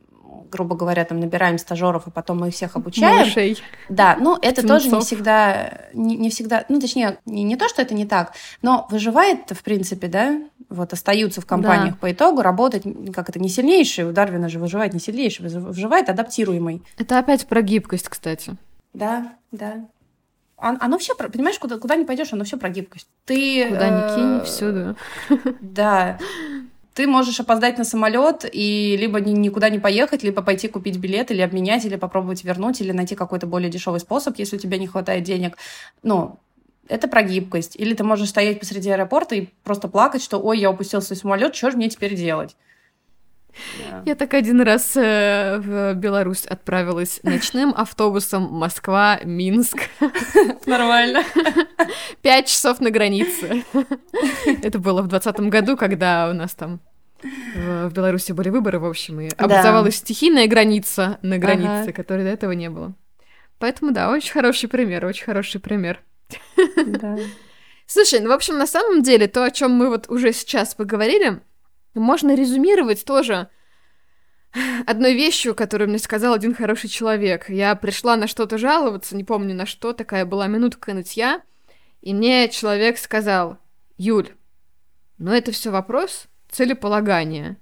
грубо говоря, там набираем стажеров, а потом мы их всех обучаем. Малышей. Да, ну это Тунцов. тоже не всегда, не, не всегда, ну точнее, не, не то, что это не так, но выживает, в принципе, да, вот остаются в компаниях да. по итогу, работать, как это, не сильнейший, у Дарвина же выживает не сильнейший, выживает адаптируемый. Это опять про гибкость, кстати. Да, да. Оно все, понимаешь, куда, куда не пойдешь, оно все про гибкость. Ты. Куда ни кинь, всюду. *laughs* Да ты можешь опоздать на самолет и либо никуда не поехать, либо пойти купить билет или обменять, или попробовать вернуть, или найти какой-то более дешевый способ, если у тебя не хватает денег. Ну, это про гибкость. Или ты можешь стоять посреди аэропорта и просто плакать, что ой, я упустил свой самолет, что же мне теперь делать? Yeah. Я так один раз э, в Беларусь отправилась ночным автобусом Москва-Минск. *laughs* Нормально. *laughs* Пять часов на границе. *laughs* Это было в двадцатом году, когда у нас там в Беларуси были выборы, в общем, и образовалась стихийная граница на границе, которой до этого не было. Поэтому, да, очень хороший пример, очень хороший пример. Да. Слушай, ну, в общем, на самом деле, то, о чем мы вот уже сейчас поговорили, можно резюмировать тоже одной вещью, которую мне сказал один хороший человек. Я пришла на что-то жаловаться, не помню на что, такая была минутка нытья, и мне человек сказал, Юль, ну это все вопрос целеполагания.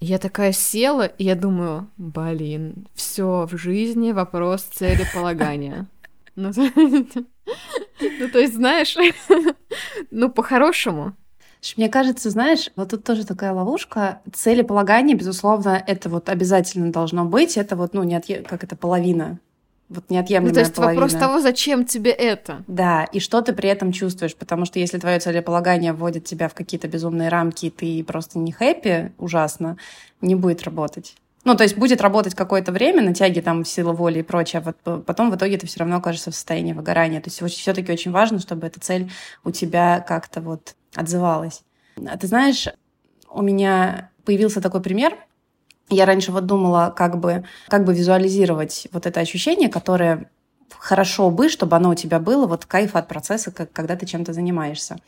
Я такая села, и я думаю, блин, все в жизни вопрос целеполагания. Ну, *laughs* ну, то есть, знаешь, *laughs* ну, по-хорошему. Мне кажется, знаешь, вот тут тоже такая ловушка. Целеполагание, безусловно, это вот обязательно должно быть. Это вот, ну, не от... как это, половина вот неотъемлемая ну, то есть половина. вопрос того, зачем тебе это. Да, и что ты при этом чувствуешь, потому что если твое целеполагание вводит тебя в какие-то безумные рамки, и ты просто не хэппи, ужасно, не будет работать. Ну, то есть будет работать какое-то время, на тяге там сила воли и прочее, а вот потом в итоге ты все равно окажешься в состоянии выгорания. То есть все-таки очень важно, чтобы эта цель у тебя как-то вот отзывалась. А ты знаешь, у меня появился такой пример — я раньше вот думала, как бы, как бы визуализировать вот это ощущение, которое хорошо бы, чтобы оно у тебя было, вот кайф от процесса, как, когда ты чем-то занимаешься.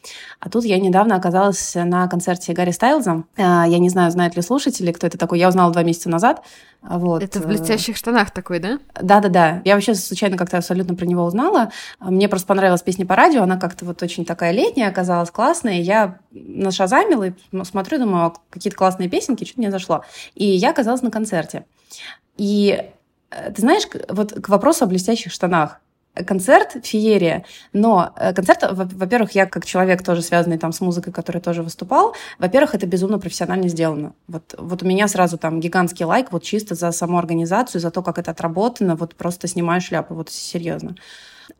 А тут я недавно оказалась на концерте Гарри Стайлза. А, я не знаю, знают ли слушатели, кто это такой. Я узнала два месяца назад. Вот. Это в блестящих штанах такой, да? Да-да-да. Я вообще случайно как-то абсолютно про него узнала. Мне просто понравилась песня по радио. Она как-то вот очень такая летняя оказалась, классная. Я нашазамила и смотрю, думаю, какие-то классные песенки, что-то мне зашло. И я оказалась на концерте. И Э, ты знаешь, вот к вопросу о блестящих штанах. Концерт феерия, но э, концерт, во-первых, я как человек тоже связанный там с музыкой, который тоже выступал, во-первых, это безумно профессионально сделано. Вот, вот у меня сразу там гигантский лайк вот чисто за саму организацию, за то, как это отработано, вот просто снимаю шляпу, вот серьезно.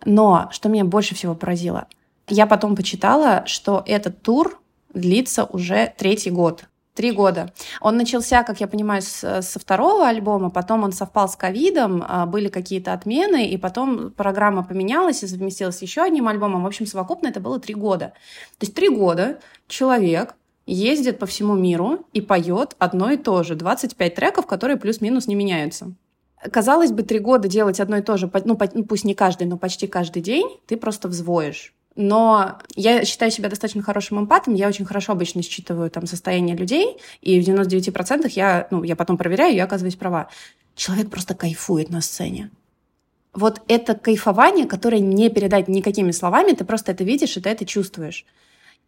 Но что меня больше всего поразило, я потом почитала, что этот тур длится уже третий год. Три года. Он начался, как я понимаю, с, со второго альбома, потом он совпал с ковидом, а, были какие-то отмены, и потом программа поменялась и совместилась с еще одним альбомом. В общем, совокупно это было три года. То есть три года человек ездит по всему миру и поет одно и то же. 25 треков, которые плюс-минус не меняются. Казалось бы, три года делать одно и то же, ну, ну пусть не каждый, но почти каждый день, ты просто взвоишь. Но я считаю себя достаточно хорошим эмпатом, я очень хорошо обычно считываю там состояние людей, и в 99% я, ну, я потом проверяю, и я оказываюсь права. Человек просто кайфует на сцене. Вот это кайфование, которое не передать никакими словами, ты просто это видишь, и ты это чувствуешь.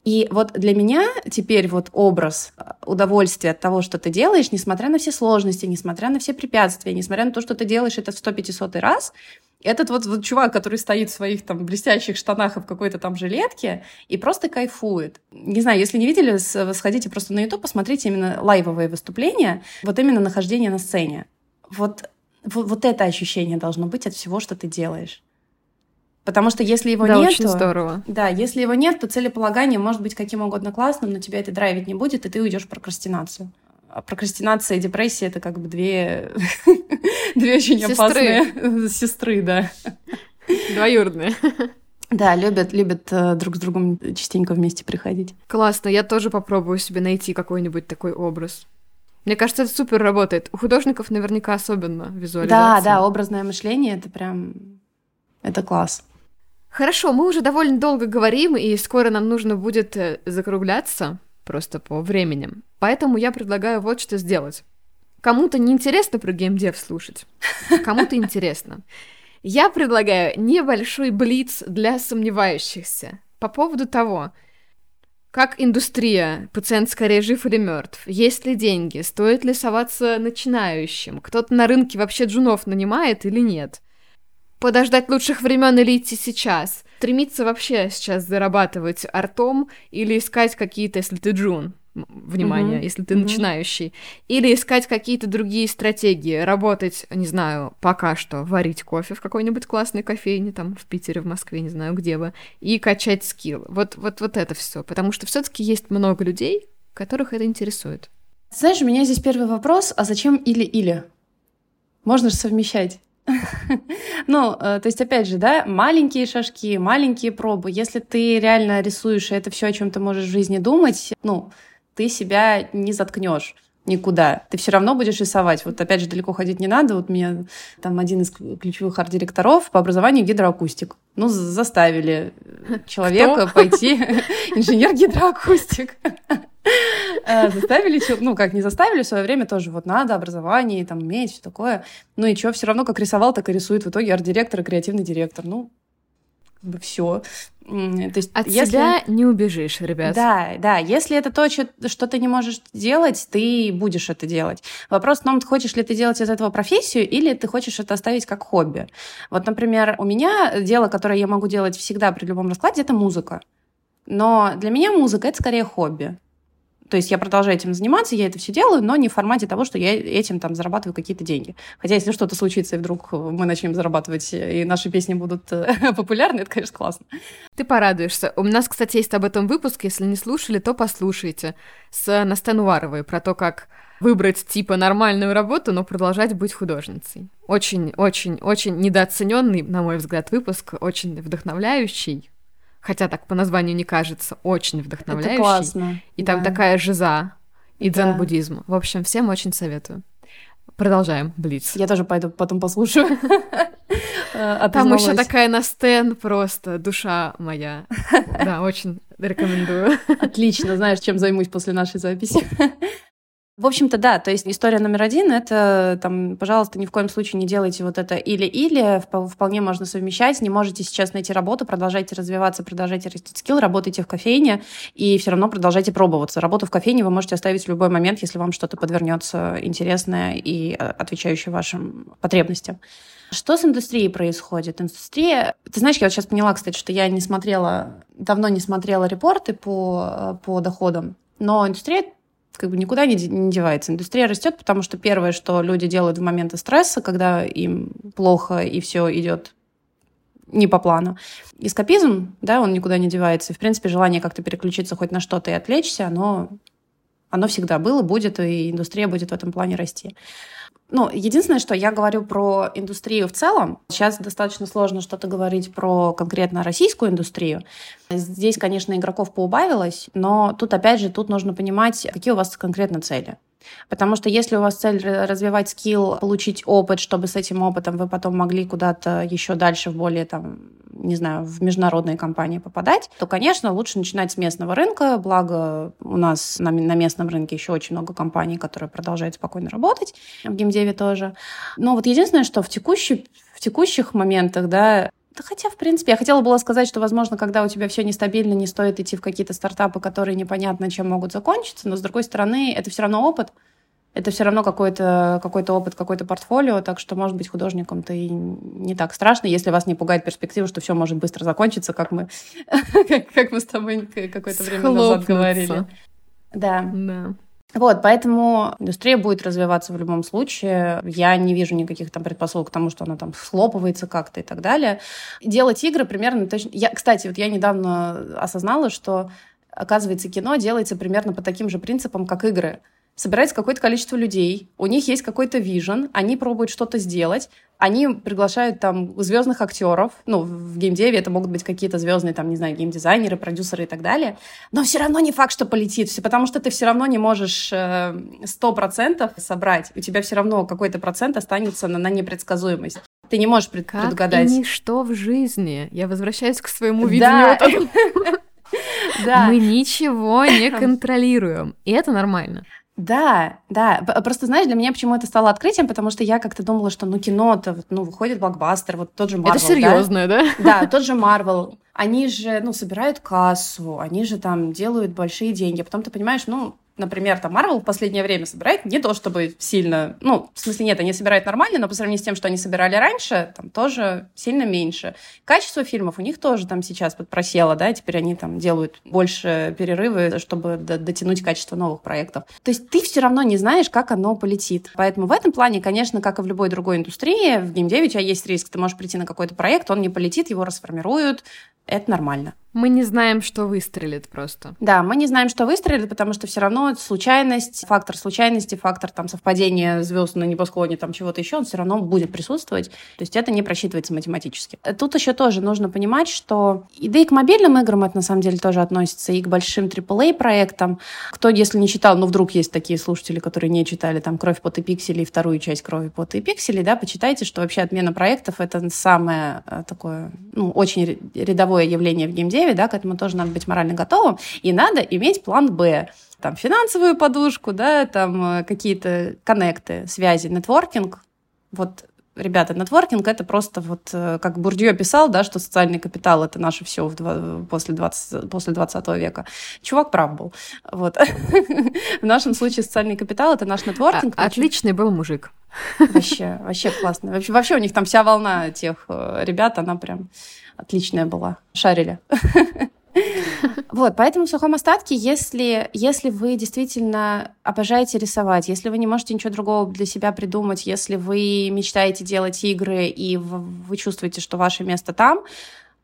И вот для меня теперь вот образ э, удовольствия от того, что ты делаешь, несмотря на все сложности, несмотря на все препятствия, несмотря на то, что ты делаешь это в 100-500 раз, этот вот, вот чувак, который стоит в своих там блестящих штанах и в какой-то там жилетке и просто кайфует. Не знаю, если не видели, сходите просто на YouTube, посмотрите именно лайвовые выступления, вот именно нахождение на сцене. Вот, вот, вот это ощущение должно быть от всего, что ты делаешь. Потому что если его да, нет, очень здорово. да, если его нет, то целеполагание может быть каким угодно классным, но тебя это драйвить не будет, и ты уйдешь в прокрастинацию. А прокрастинация и депрессия это как бы две, *laughs* две очень сестры. опасные *laughs* сестры, да. Двоюродные. Да, любят, любят э, друг с другом частенько вместе приходить. Классно, я тоже попробую себе найти какой-нибудь такой образ. Мне кажется, это супер работает. У художников наверняка особенно визуализация. Да, да, образное мышление это прям это класс. Хорошо, мы уже довольно долго говорим, и скоро нам нужно будет э, закругляться просто по времени. Поэтому я предлагаю вот что сделать. Кому-то не интересно про геймдев слушать, кому-то интересно. Я предлагаю небольшой блиц для сомневающихся по поводу того, как индустрия, пациент скорее жив или мертв, есть ли деньги, стоит ли соваться начинающим, кто-то на рынке вообще джунов нанимает или нет. Подождать лучших времен или идти сейчас? Стремиться вообще сейчас зарабатывать артом или искать какие-то, если ты джун, внимание, mm-hmm. если ты mm-hmm. начинающий, или искать какие-то другие стратегии, работать, не знаю, пока что варить кофе в какой-нибудь классной кофейне, там в Питере, в Москве, не знаю где бы, и качать скилл. Вот, вот, вот это все, потому что все-таки есть много людей, которых это интересует. Знаешь, у меня здесь первый вопрос, а зачем или-или? Можно же совмещать. Ну, э, то есть, опять же, да, маленькие шажки, маленькие пробы. Если ты реально рисуешь, и это все, о чем ты можешь в жизни думать, ну, ты себя не заткнешь никуда. Ты все равно будешь рисовать. Вот опять же, далеко ходить не надо. Вот меня там один из ключевых арт-директоров по образованию гидроакустик. Ну, заставили *laughs* человека Кто? пойти *laughs* инженер-гидроакустик. Э, заставили, ну, как не заставили, в свое время тоже вот надо образование, там, иметь, все такое. Ну и что, все равно как рисовал, так и рисует в итоге арт-директор и креативный директор. Ну, как бы все. То есть, От если... себя не убежишь, ребят. Да, да. Если это то, что ты не можешь делать, ты будешь это делать. Вопрос в том, хочешь ли ты делать из этого профессию, или ты хочешь это оставить как хобби. Вот, например, у меня дело, которое я могу делать всегда при любом раскладе, это музыка. Но для меня музыка — это скорее хобби. То есть я продолжаю этим заниматься, я это все делаю, но не в формате того, что я этим там зарабатываю какие-то деньги. Хотя если что-то случится, и вдруг мы начнем зарабатывать, и наши песни будут э, *laughs* популярны, это, конечно, классно. Ты порадуешься. У нас, кстати, есть об этом выпуск. Если не слушали, то послушайте. С Настен Уваровой про то, как выбрать типа нормальную работу, но продолжать быть художницей. Очень, очень, очень недооцененный, на мой взгляд, выпуск, очень вдохновляющий хотя так по названию не кажется, очень вдохновляющий. Это классно. И да. там такая жиза и дзен-буддизм. В общем, всем очень советую. Продолжаем, Блиц. Я тоже пойду потом послушаю. *laughs* Э, там еще такая на стен просто, душа моя. *laughs* Да, очень рекомендую. Отлично, знаешь, чем займусь после нашей записи. *laughs* В общем-то, да, то есть история номер один — это, там, пожалуйста, ни в коем случае не делайте вот это или-или, вполне можно совмещать, не можете сейчас найти работу, продолжайте развиваться, продолжайте растить скилл, работайте в кофейне и все равно продолжайте пробоваться. Работу в кофейне вы можете оставить в любой момент, если вам что-то подвернется интересное и э, отвечающее вашим потребностям. Что с индустрией происходит? Индустрия... Ты знаешь, я вот сейчас поняла, кстати, что я не смотрела, давно не смотрела репорты по, э, по доходам, но индустрия как бы никуда не, девается. Индустрия растет, потому что первое, что люди делают в моменты стресса, когда им плохо и все идет не по плану. Эскапизм, да, он никуда не девается. И, в принципе, желание как-то переключиться хоть на что-то и отвлечься, оно, оно всегда было, будет, и индустрия будет в этом плане расти. Ну, единственное, что я говорю про индустрию в целом. Сейчас достаточно сложно что-то говорить про конкретно российскую индустрию. Здесь, конечно, игроков поубавилось, но тут, опять же, тут нужно понимать, какие у вас конкретно цели. Потому что если у вас цель развивать скилл, получить опыт, чтобы с этим опытом вы потом могли куда-то еще дальше в более там не знаю, в международные компании попадать, то, конечно, лучше начинать с местного рынка. Благо, у нас на, на местном рынке еще очень много компаний, которые продолжают спокойно работать, в геймдеве тоже. Но вот единственное, что в, текущий, в текущих моментах, да, да хотя, в принципе, я хотела было сказать, что, возможно, когда у тебя все нестабильно, не стоит идти в какие-то стартапы, которые непонятно чем могут закончиться, но, с другой стороны, это все равно опыт, это все равно какой-то какой опыт, какой-то портфолио, так что, может быть, художником-то и не так страшно, если вас не пугает перспектива, что все может быстро закончиться, как мы, *laughs* как мы с тобой какое-то время назад говорили. Да. Да. Вот, поэтому индустрия будет развиваться в любом случае. Я не вижу никаких там предпосылок к тому, что она там схлопывается как-то и так далее. Делать игры примерно точно... Я, кстати, вот я недавно осознала, что, оказывается, кино делается примерно по таким же принципам, как игры собирается какое-то количество людей, у них есть какой-то вижен, они пробуют что-то сделать, они приглашают там звездных актеров, ну, в геймдеве это могут быть какие-то звездные, там, не знаю, геймдизайнеры, продюсеры и так далее, но все равно не факт, что полетит, все, потому что ты все равно не можешь э, сто процентов собрать, у тебя все равно какой-то процент останется на, на непредсказуемость. Ты не можешь пред, как предугадать. и ничто в жизни. Я возвращаюсь к своему видению. Да. *laughs* Мы ничего не контролируем, и это нормально. Да, да. Просто знаешь, для меня почему это стало открытием, потому что я как-то думала, что ну кино-то, ну, выходит блокбастер, вот тот же Marvel. Это серьезное, да? Да, тот же Marvel. Они же, ну, собирают кассу, они же там делают большие деньги. А потом ты понимаешь, ну, например, там Marvel в последнее время собирает не то чтобы сильно, ну, в смысле нет, они собирают нормально, но по сравнению с тем, что они собирали раньше, там тоже сильно меньше. Качество фильмов у них тоже там сейчас подпросело, да, теперь они там делают больше перерывы, чтобы дотянуть качество новых проектов. То есть ты все равно не знаешь, как оно полетит. Поэтому в этом плане, конечно, как и в любой другой индустрии, в геймдеве у тебя есть риск, ты можешь прийти на какой-то проект, он не полетит, его расформируют, это нормально. Мы не знаем, что выстрелит просто. Да, мы не знаем, что выстрелит, потому что все равно случайность, фактор случайности, фактор там совпадения звезд на небосклоне, там чего-то еще, он все равно будет присутствовать. То есть это не просчитывается математически. Тут еще тоже нужно понимать, что и да и к мобильным играм это на самом деле тоже относится, и к большим AAA проектам. Кто, если не читал, ну вдруг есть такие слушатели, которые не читали там «Кровь, пот и пиксели» и вторую часть «Крови, пот и пиксели», да, почитайте, что вообще отмена проектов — это самое э, такое, ну, очень рядовое явление в геймдеве, да, к этому тоже надо быть морально готовым, и надо иметь план «Б», там финансовую подушку, да, там э, какие-то коннекты, связи, нетворкинг. Вот ребята, нетворкинг это просто вот, э, как Бурдье писал, да, что социальный капитал это наше все в, после, 20, после 20 века. Чувак прав был. Вот. *laughs* В нашем случае социальный капитал это наш нетворкинг. А, отличный был мужик. Вообще, вообще классно. Вообще, вообще у них там вся волна тех э, ребят, она прям отличная была. Шарили. *laughs* Вот, поэтому в сухом остатке, если, если вы действительно обожаете рисовать, если вы не можете ничего другого для себя придумать, если вы мечтаете делать игры и вы чувствуете, что ваше место там,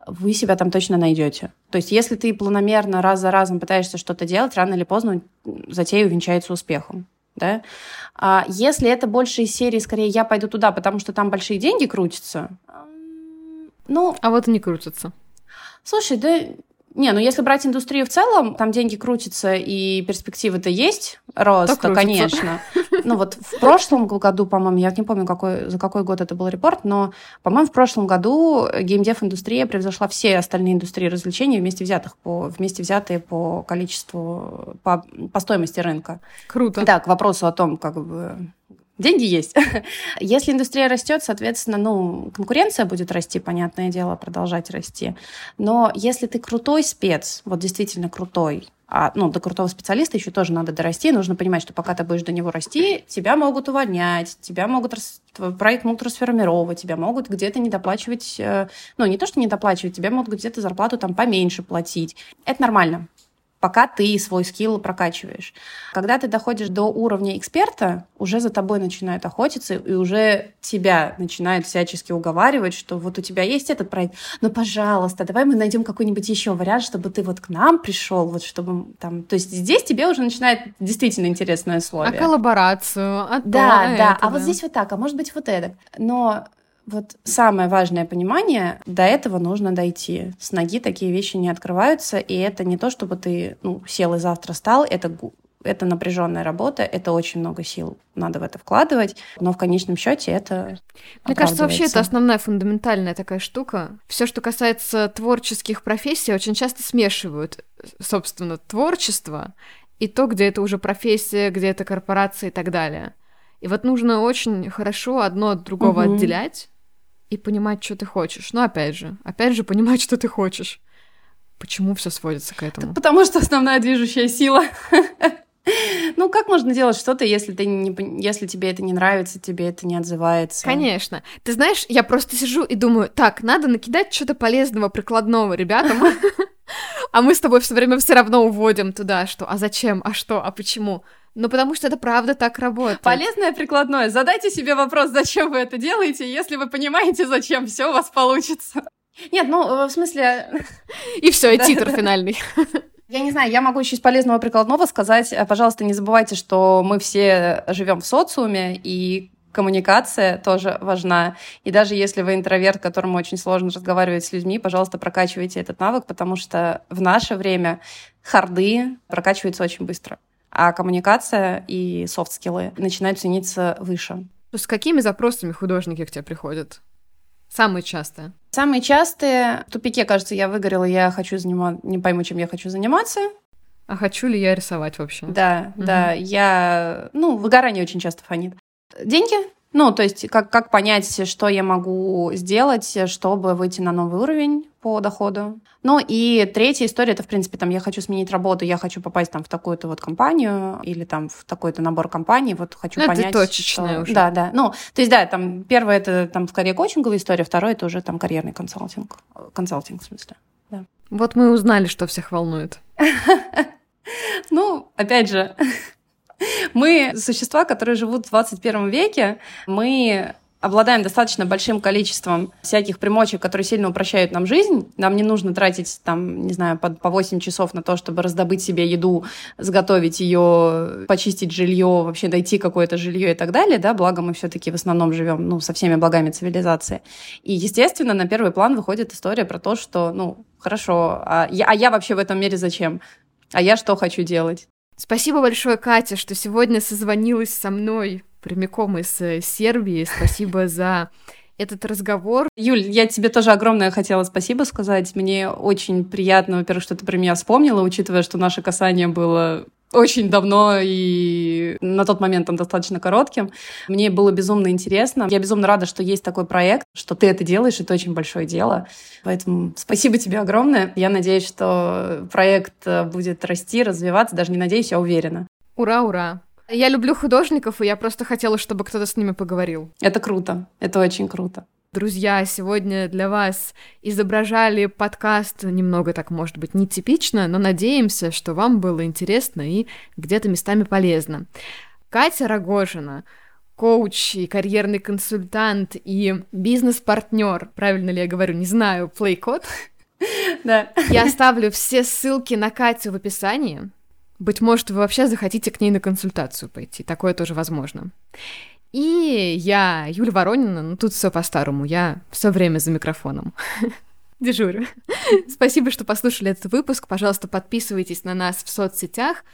вы себя там точно найдете. То есть, если ты планомерно раз за разом пытаешься что-то делать, рано или поздно затея увенчается успехом. Да? А если это больше из серии, скорее, я пойду туда, потому что там большие деньги крутятся, ну... А вот и не крутятся. Слушай, да не, ну если брать индустрию в целом, там деньги крутятся и перспективы-то есть роста, то конечно. Ну вот в прошлом году, по-моему, я не помню, какой, за какой год это был репорт, но, по-моему, в прошлом году геймдев-индустрия превзошла все остальные индустрии развлечений вместе взятых, по, вместе взятые по количеству, по, по стоимости рынка. Круто. Да, к вопросу о том, как бы Деньги есть. *laughs* Если индустрия растет, соответственно, ну, конкуренция будет расти, понятное дело, продолжать расти. Но если ты крутой спец, вот действительно крутой, а ну, до крутого специалиста еще тоже надо дорасти. Нужно понимать, что пока ты будешь до него расти, тебя могут увольнять, тебя могут проект могут расформировать, тебя могут где-то недоплачивать, э, ну, не то, что недоплачивать, тебя могут где-то зарплату там поменьше платить. Это нормально пока ты свой скилл прокачиваешь. Когда ты доходишь до уровня эксперта, уже за тобой начинают охотиться, и уже тебя начинают всячески уговаривать, что вот у тебя есть этот проект, ну, пожалуйста, давай мы найдем какой-нибудь еще вариант, чтобы ты вот к нам пришел, вот чтобы там... То есть здесь тебе уже начинает действительно интересное условие. А коллаборацию, а то, Да, а да, это, а да. вот здесь вот так, а может быть вот это. Но вот самое важное понимание, до этого нужно дойти. С ноги такие вещи не открываются, и это не то, чтобы ты ну, сел и завтра стал, это Это напряженная работа, это очень много сил надо в это вкладывать, но в конечном счете это Мне кажется, вообще это основная фундаментальная такая штука. Все, что касается творческих профессий, очень часто смешивают, собственно, творчество и то, где это уже профессия, где это корпорация и так далее. И вот нужно очень хорошо одно от другого угу. отделять и понимать, что ты хочешь. Но опять же, опять же понимать, что ты хочешь. Почему все сводится к этому? Так потому что основная движущая сила. Ну, как можно делать что-то, если, ты не, если тебе это не нравится, тебе это не отзывается? Конечно. Ты знаешь, я просто сижу и думаю, так, надо накидать что-то полезного, прикладного ребятам, *laughs* а мы с тобой все время все равно уводим туда, что а зачем, а что, а почему. Ну, потому что это правда так работает. Полезное прикладное. Задайте себе вопрос, зачем вы это делаете. Если вы понимаете, зачем, все у вас получится. Нет, ну, в смысле... И все, и титр финальный. Я не знаю, я могу еще из полезного прикладного сказать, э, пожалуйста, не забывайте, что мы все живем в социуме, и коммуникация тоже важна. И даже если вы интроверт, которому очень сложно разговаривать с людьми, пожалуйста, прокачивайте этот навык, потому что в наше время харды прокачиваются очень быстро а коммуникация и софт-скиллы начинают цениться выше. С какими запросами художники к тебе приходят? Самые частые? Самые частые. В тупике, кажется, я выгорела, я хочу заниматься, не пойму, чем я хочу заниматься. А хочу ли я рисовать вообще? Да, угу. да, я, ну, выгорание очень часто фонит. Деньги, ну, то есть как, как понять, что я могу сделать, чтобы выйти на новый уровень по доходу. Ну и третья история, это, в принципе, там, я хочу сменить работу, я хочу попасть там в такую-то вот компанию или там в такой-то набор компаний, вот хочу ну, понять, это точечная что... уже. Да, да. Ну, то есть, да, там, первое, это там скорее коучинговая история, второе, это уже там карьерный консалтинг. Консалтинг, в смысле, да. Вот мы узнали, что всех волнует. *laughs* Ну, опять же, мы существа, которые живут в 21 веке, мы обладаем достаточно большим количеством всяких примочек, которые сильно упрощают нам жизнь. Нам не нужно тратить, там, не знаю, по, по 8 часов на то, чтобы раздобыть себе еду, сготовить ее, почистить жилье, вообще найти какое-то жилье и так далее, да, благо мы все-таки в основном живем, ну, со всеми благами цивилизации. И, естественно, на первый план выходит история про то, что, ну, хорошо, а я, а я вообще в этом мире зачем? А я что хочу делать? Спасибо большое, Катя, что сегодня созвонилась со мной прямиком из э, Сербии. Спасибо *laughs* за этот разговор. Юль, я тебе тоже огромное хотела спасибо сказать. Мне очень приятно, во-первых, что ты про меня вспомнила, учитывая, что наше касание было очень давно и на тот момент он достаточно коротким. Мне было безумно интересно. Я безумно рада, что есть такой проект, что ты это делаешь, это очень большое дело. Поэтому спасибо тебе огромное. Я надеюсь, что проект э, будет расти, развиваться. Даже не надеюсь, я уверена. Ура, ура. Я люблю художников, и я просто хотела, чтобы кто-то с ними поговорил. Это круто. Это очень круто. Друзья, сегодня для вас изображали подкаст немного так, может быть, нетипично, но надеемся, что вам было интересно и где-то местами полезно. Катя Рогожина, коуч и карьерный консультант и бизнес-партнер, правильно ли я говорю, не знаю, плейкод. *laughs* Да. Я оставлю все ссылки на Катю в описании. Быть может, вы вообще захотите к ней на консультацию пойти. Такое тоже возможно. И я, Юля Воронина, ну тут все по-старому, я все время за микрофоном. *laughs* Дежурю. *laughs* Спасибо, что послушали этот выпуск. Пожалуйста, подписывайтесь на нас в соцсетях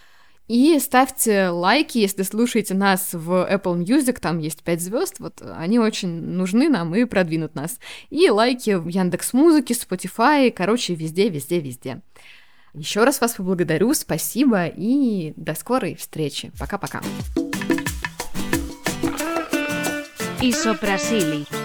и ставьте лайки, если слушаете нас в Apple Music, там есть 5 звезд, вот они очень нужны нам и продвинут нас. И лайки в Яндекс Музыке, Spotify, короче, везде, везде, везде. Еще раз вас поблагодарю, спасибо и до скорой встречи. Пока-пока. Isoprasili.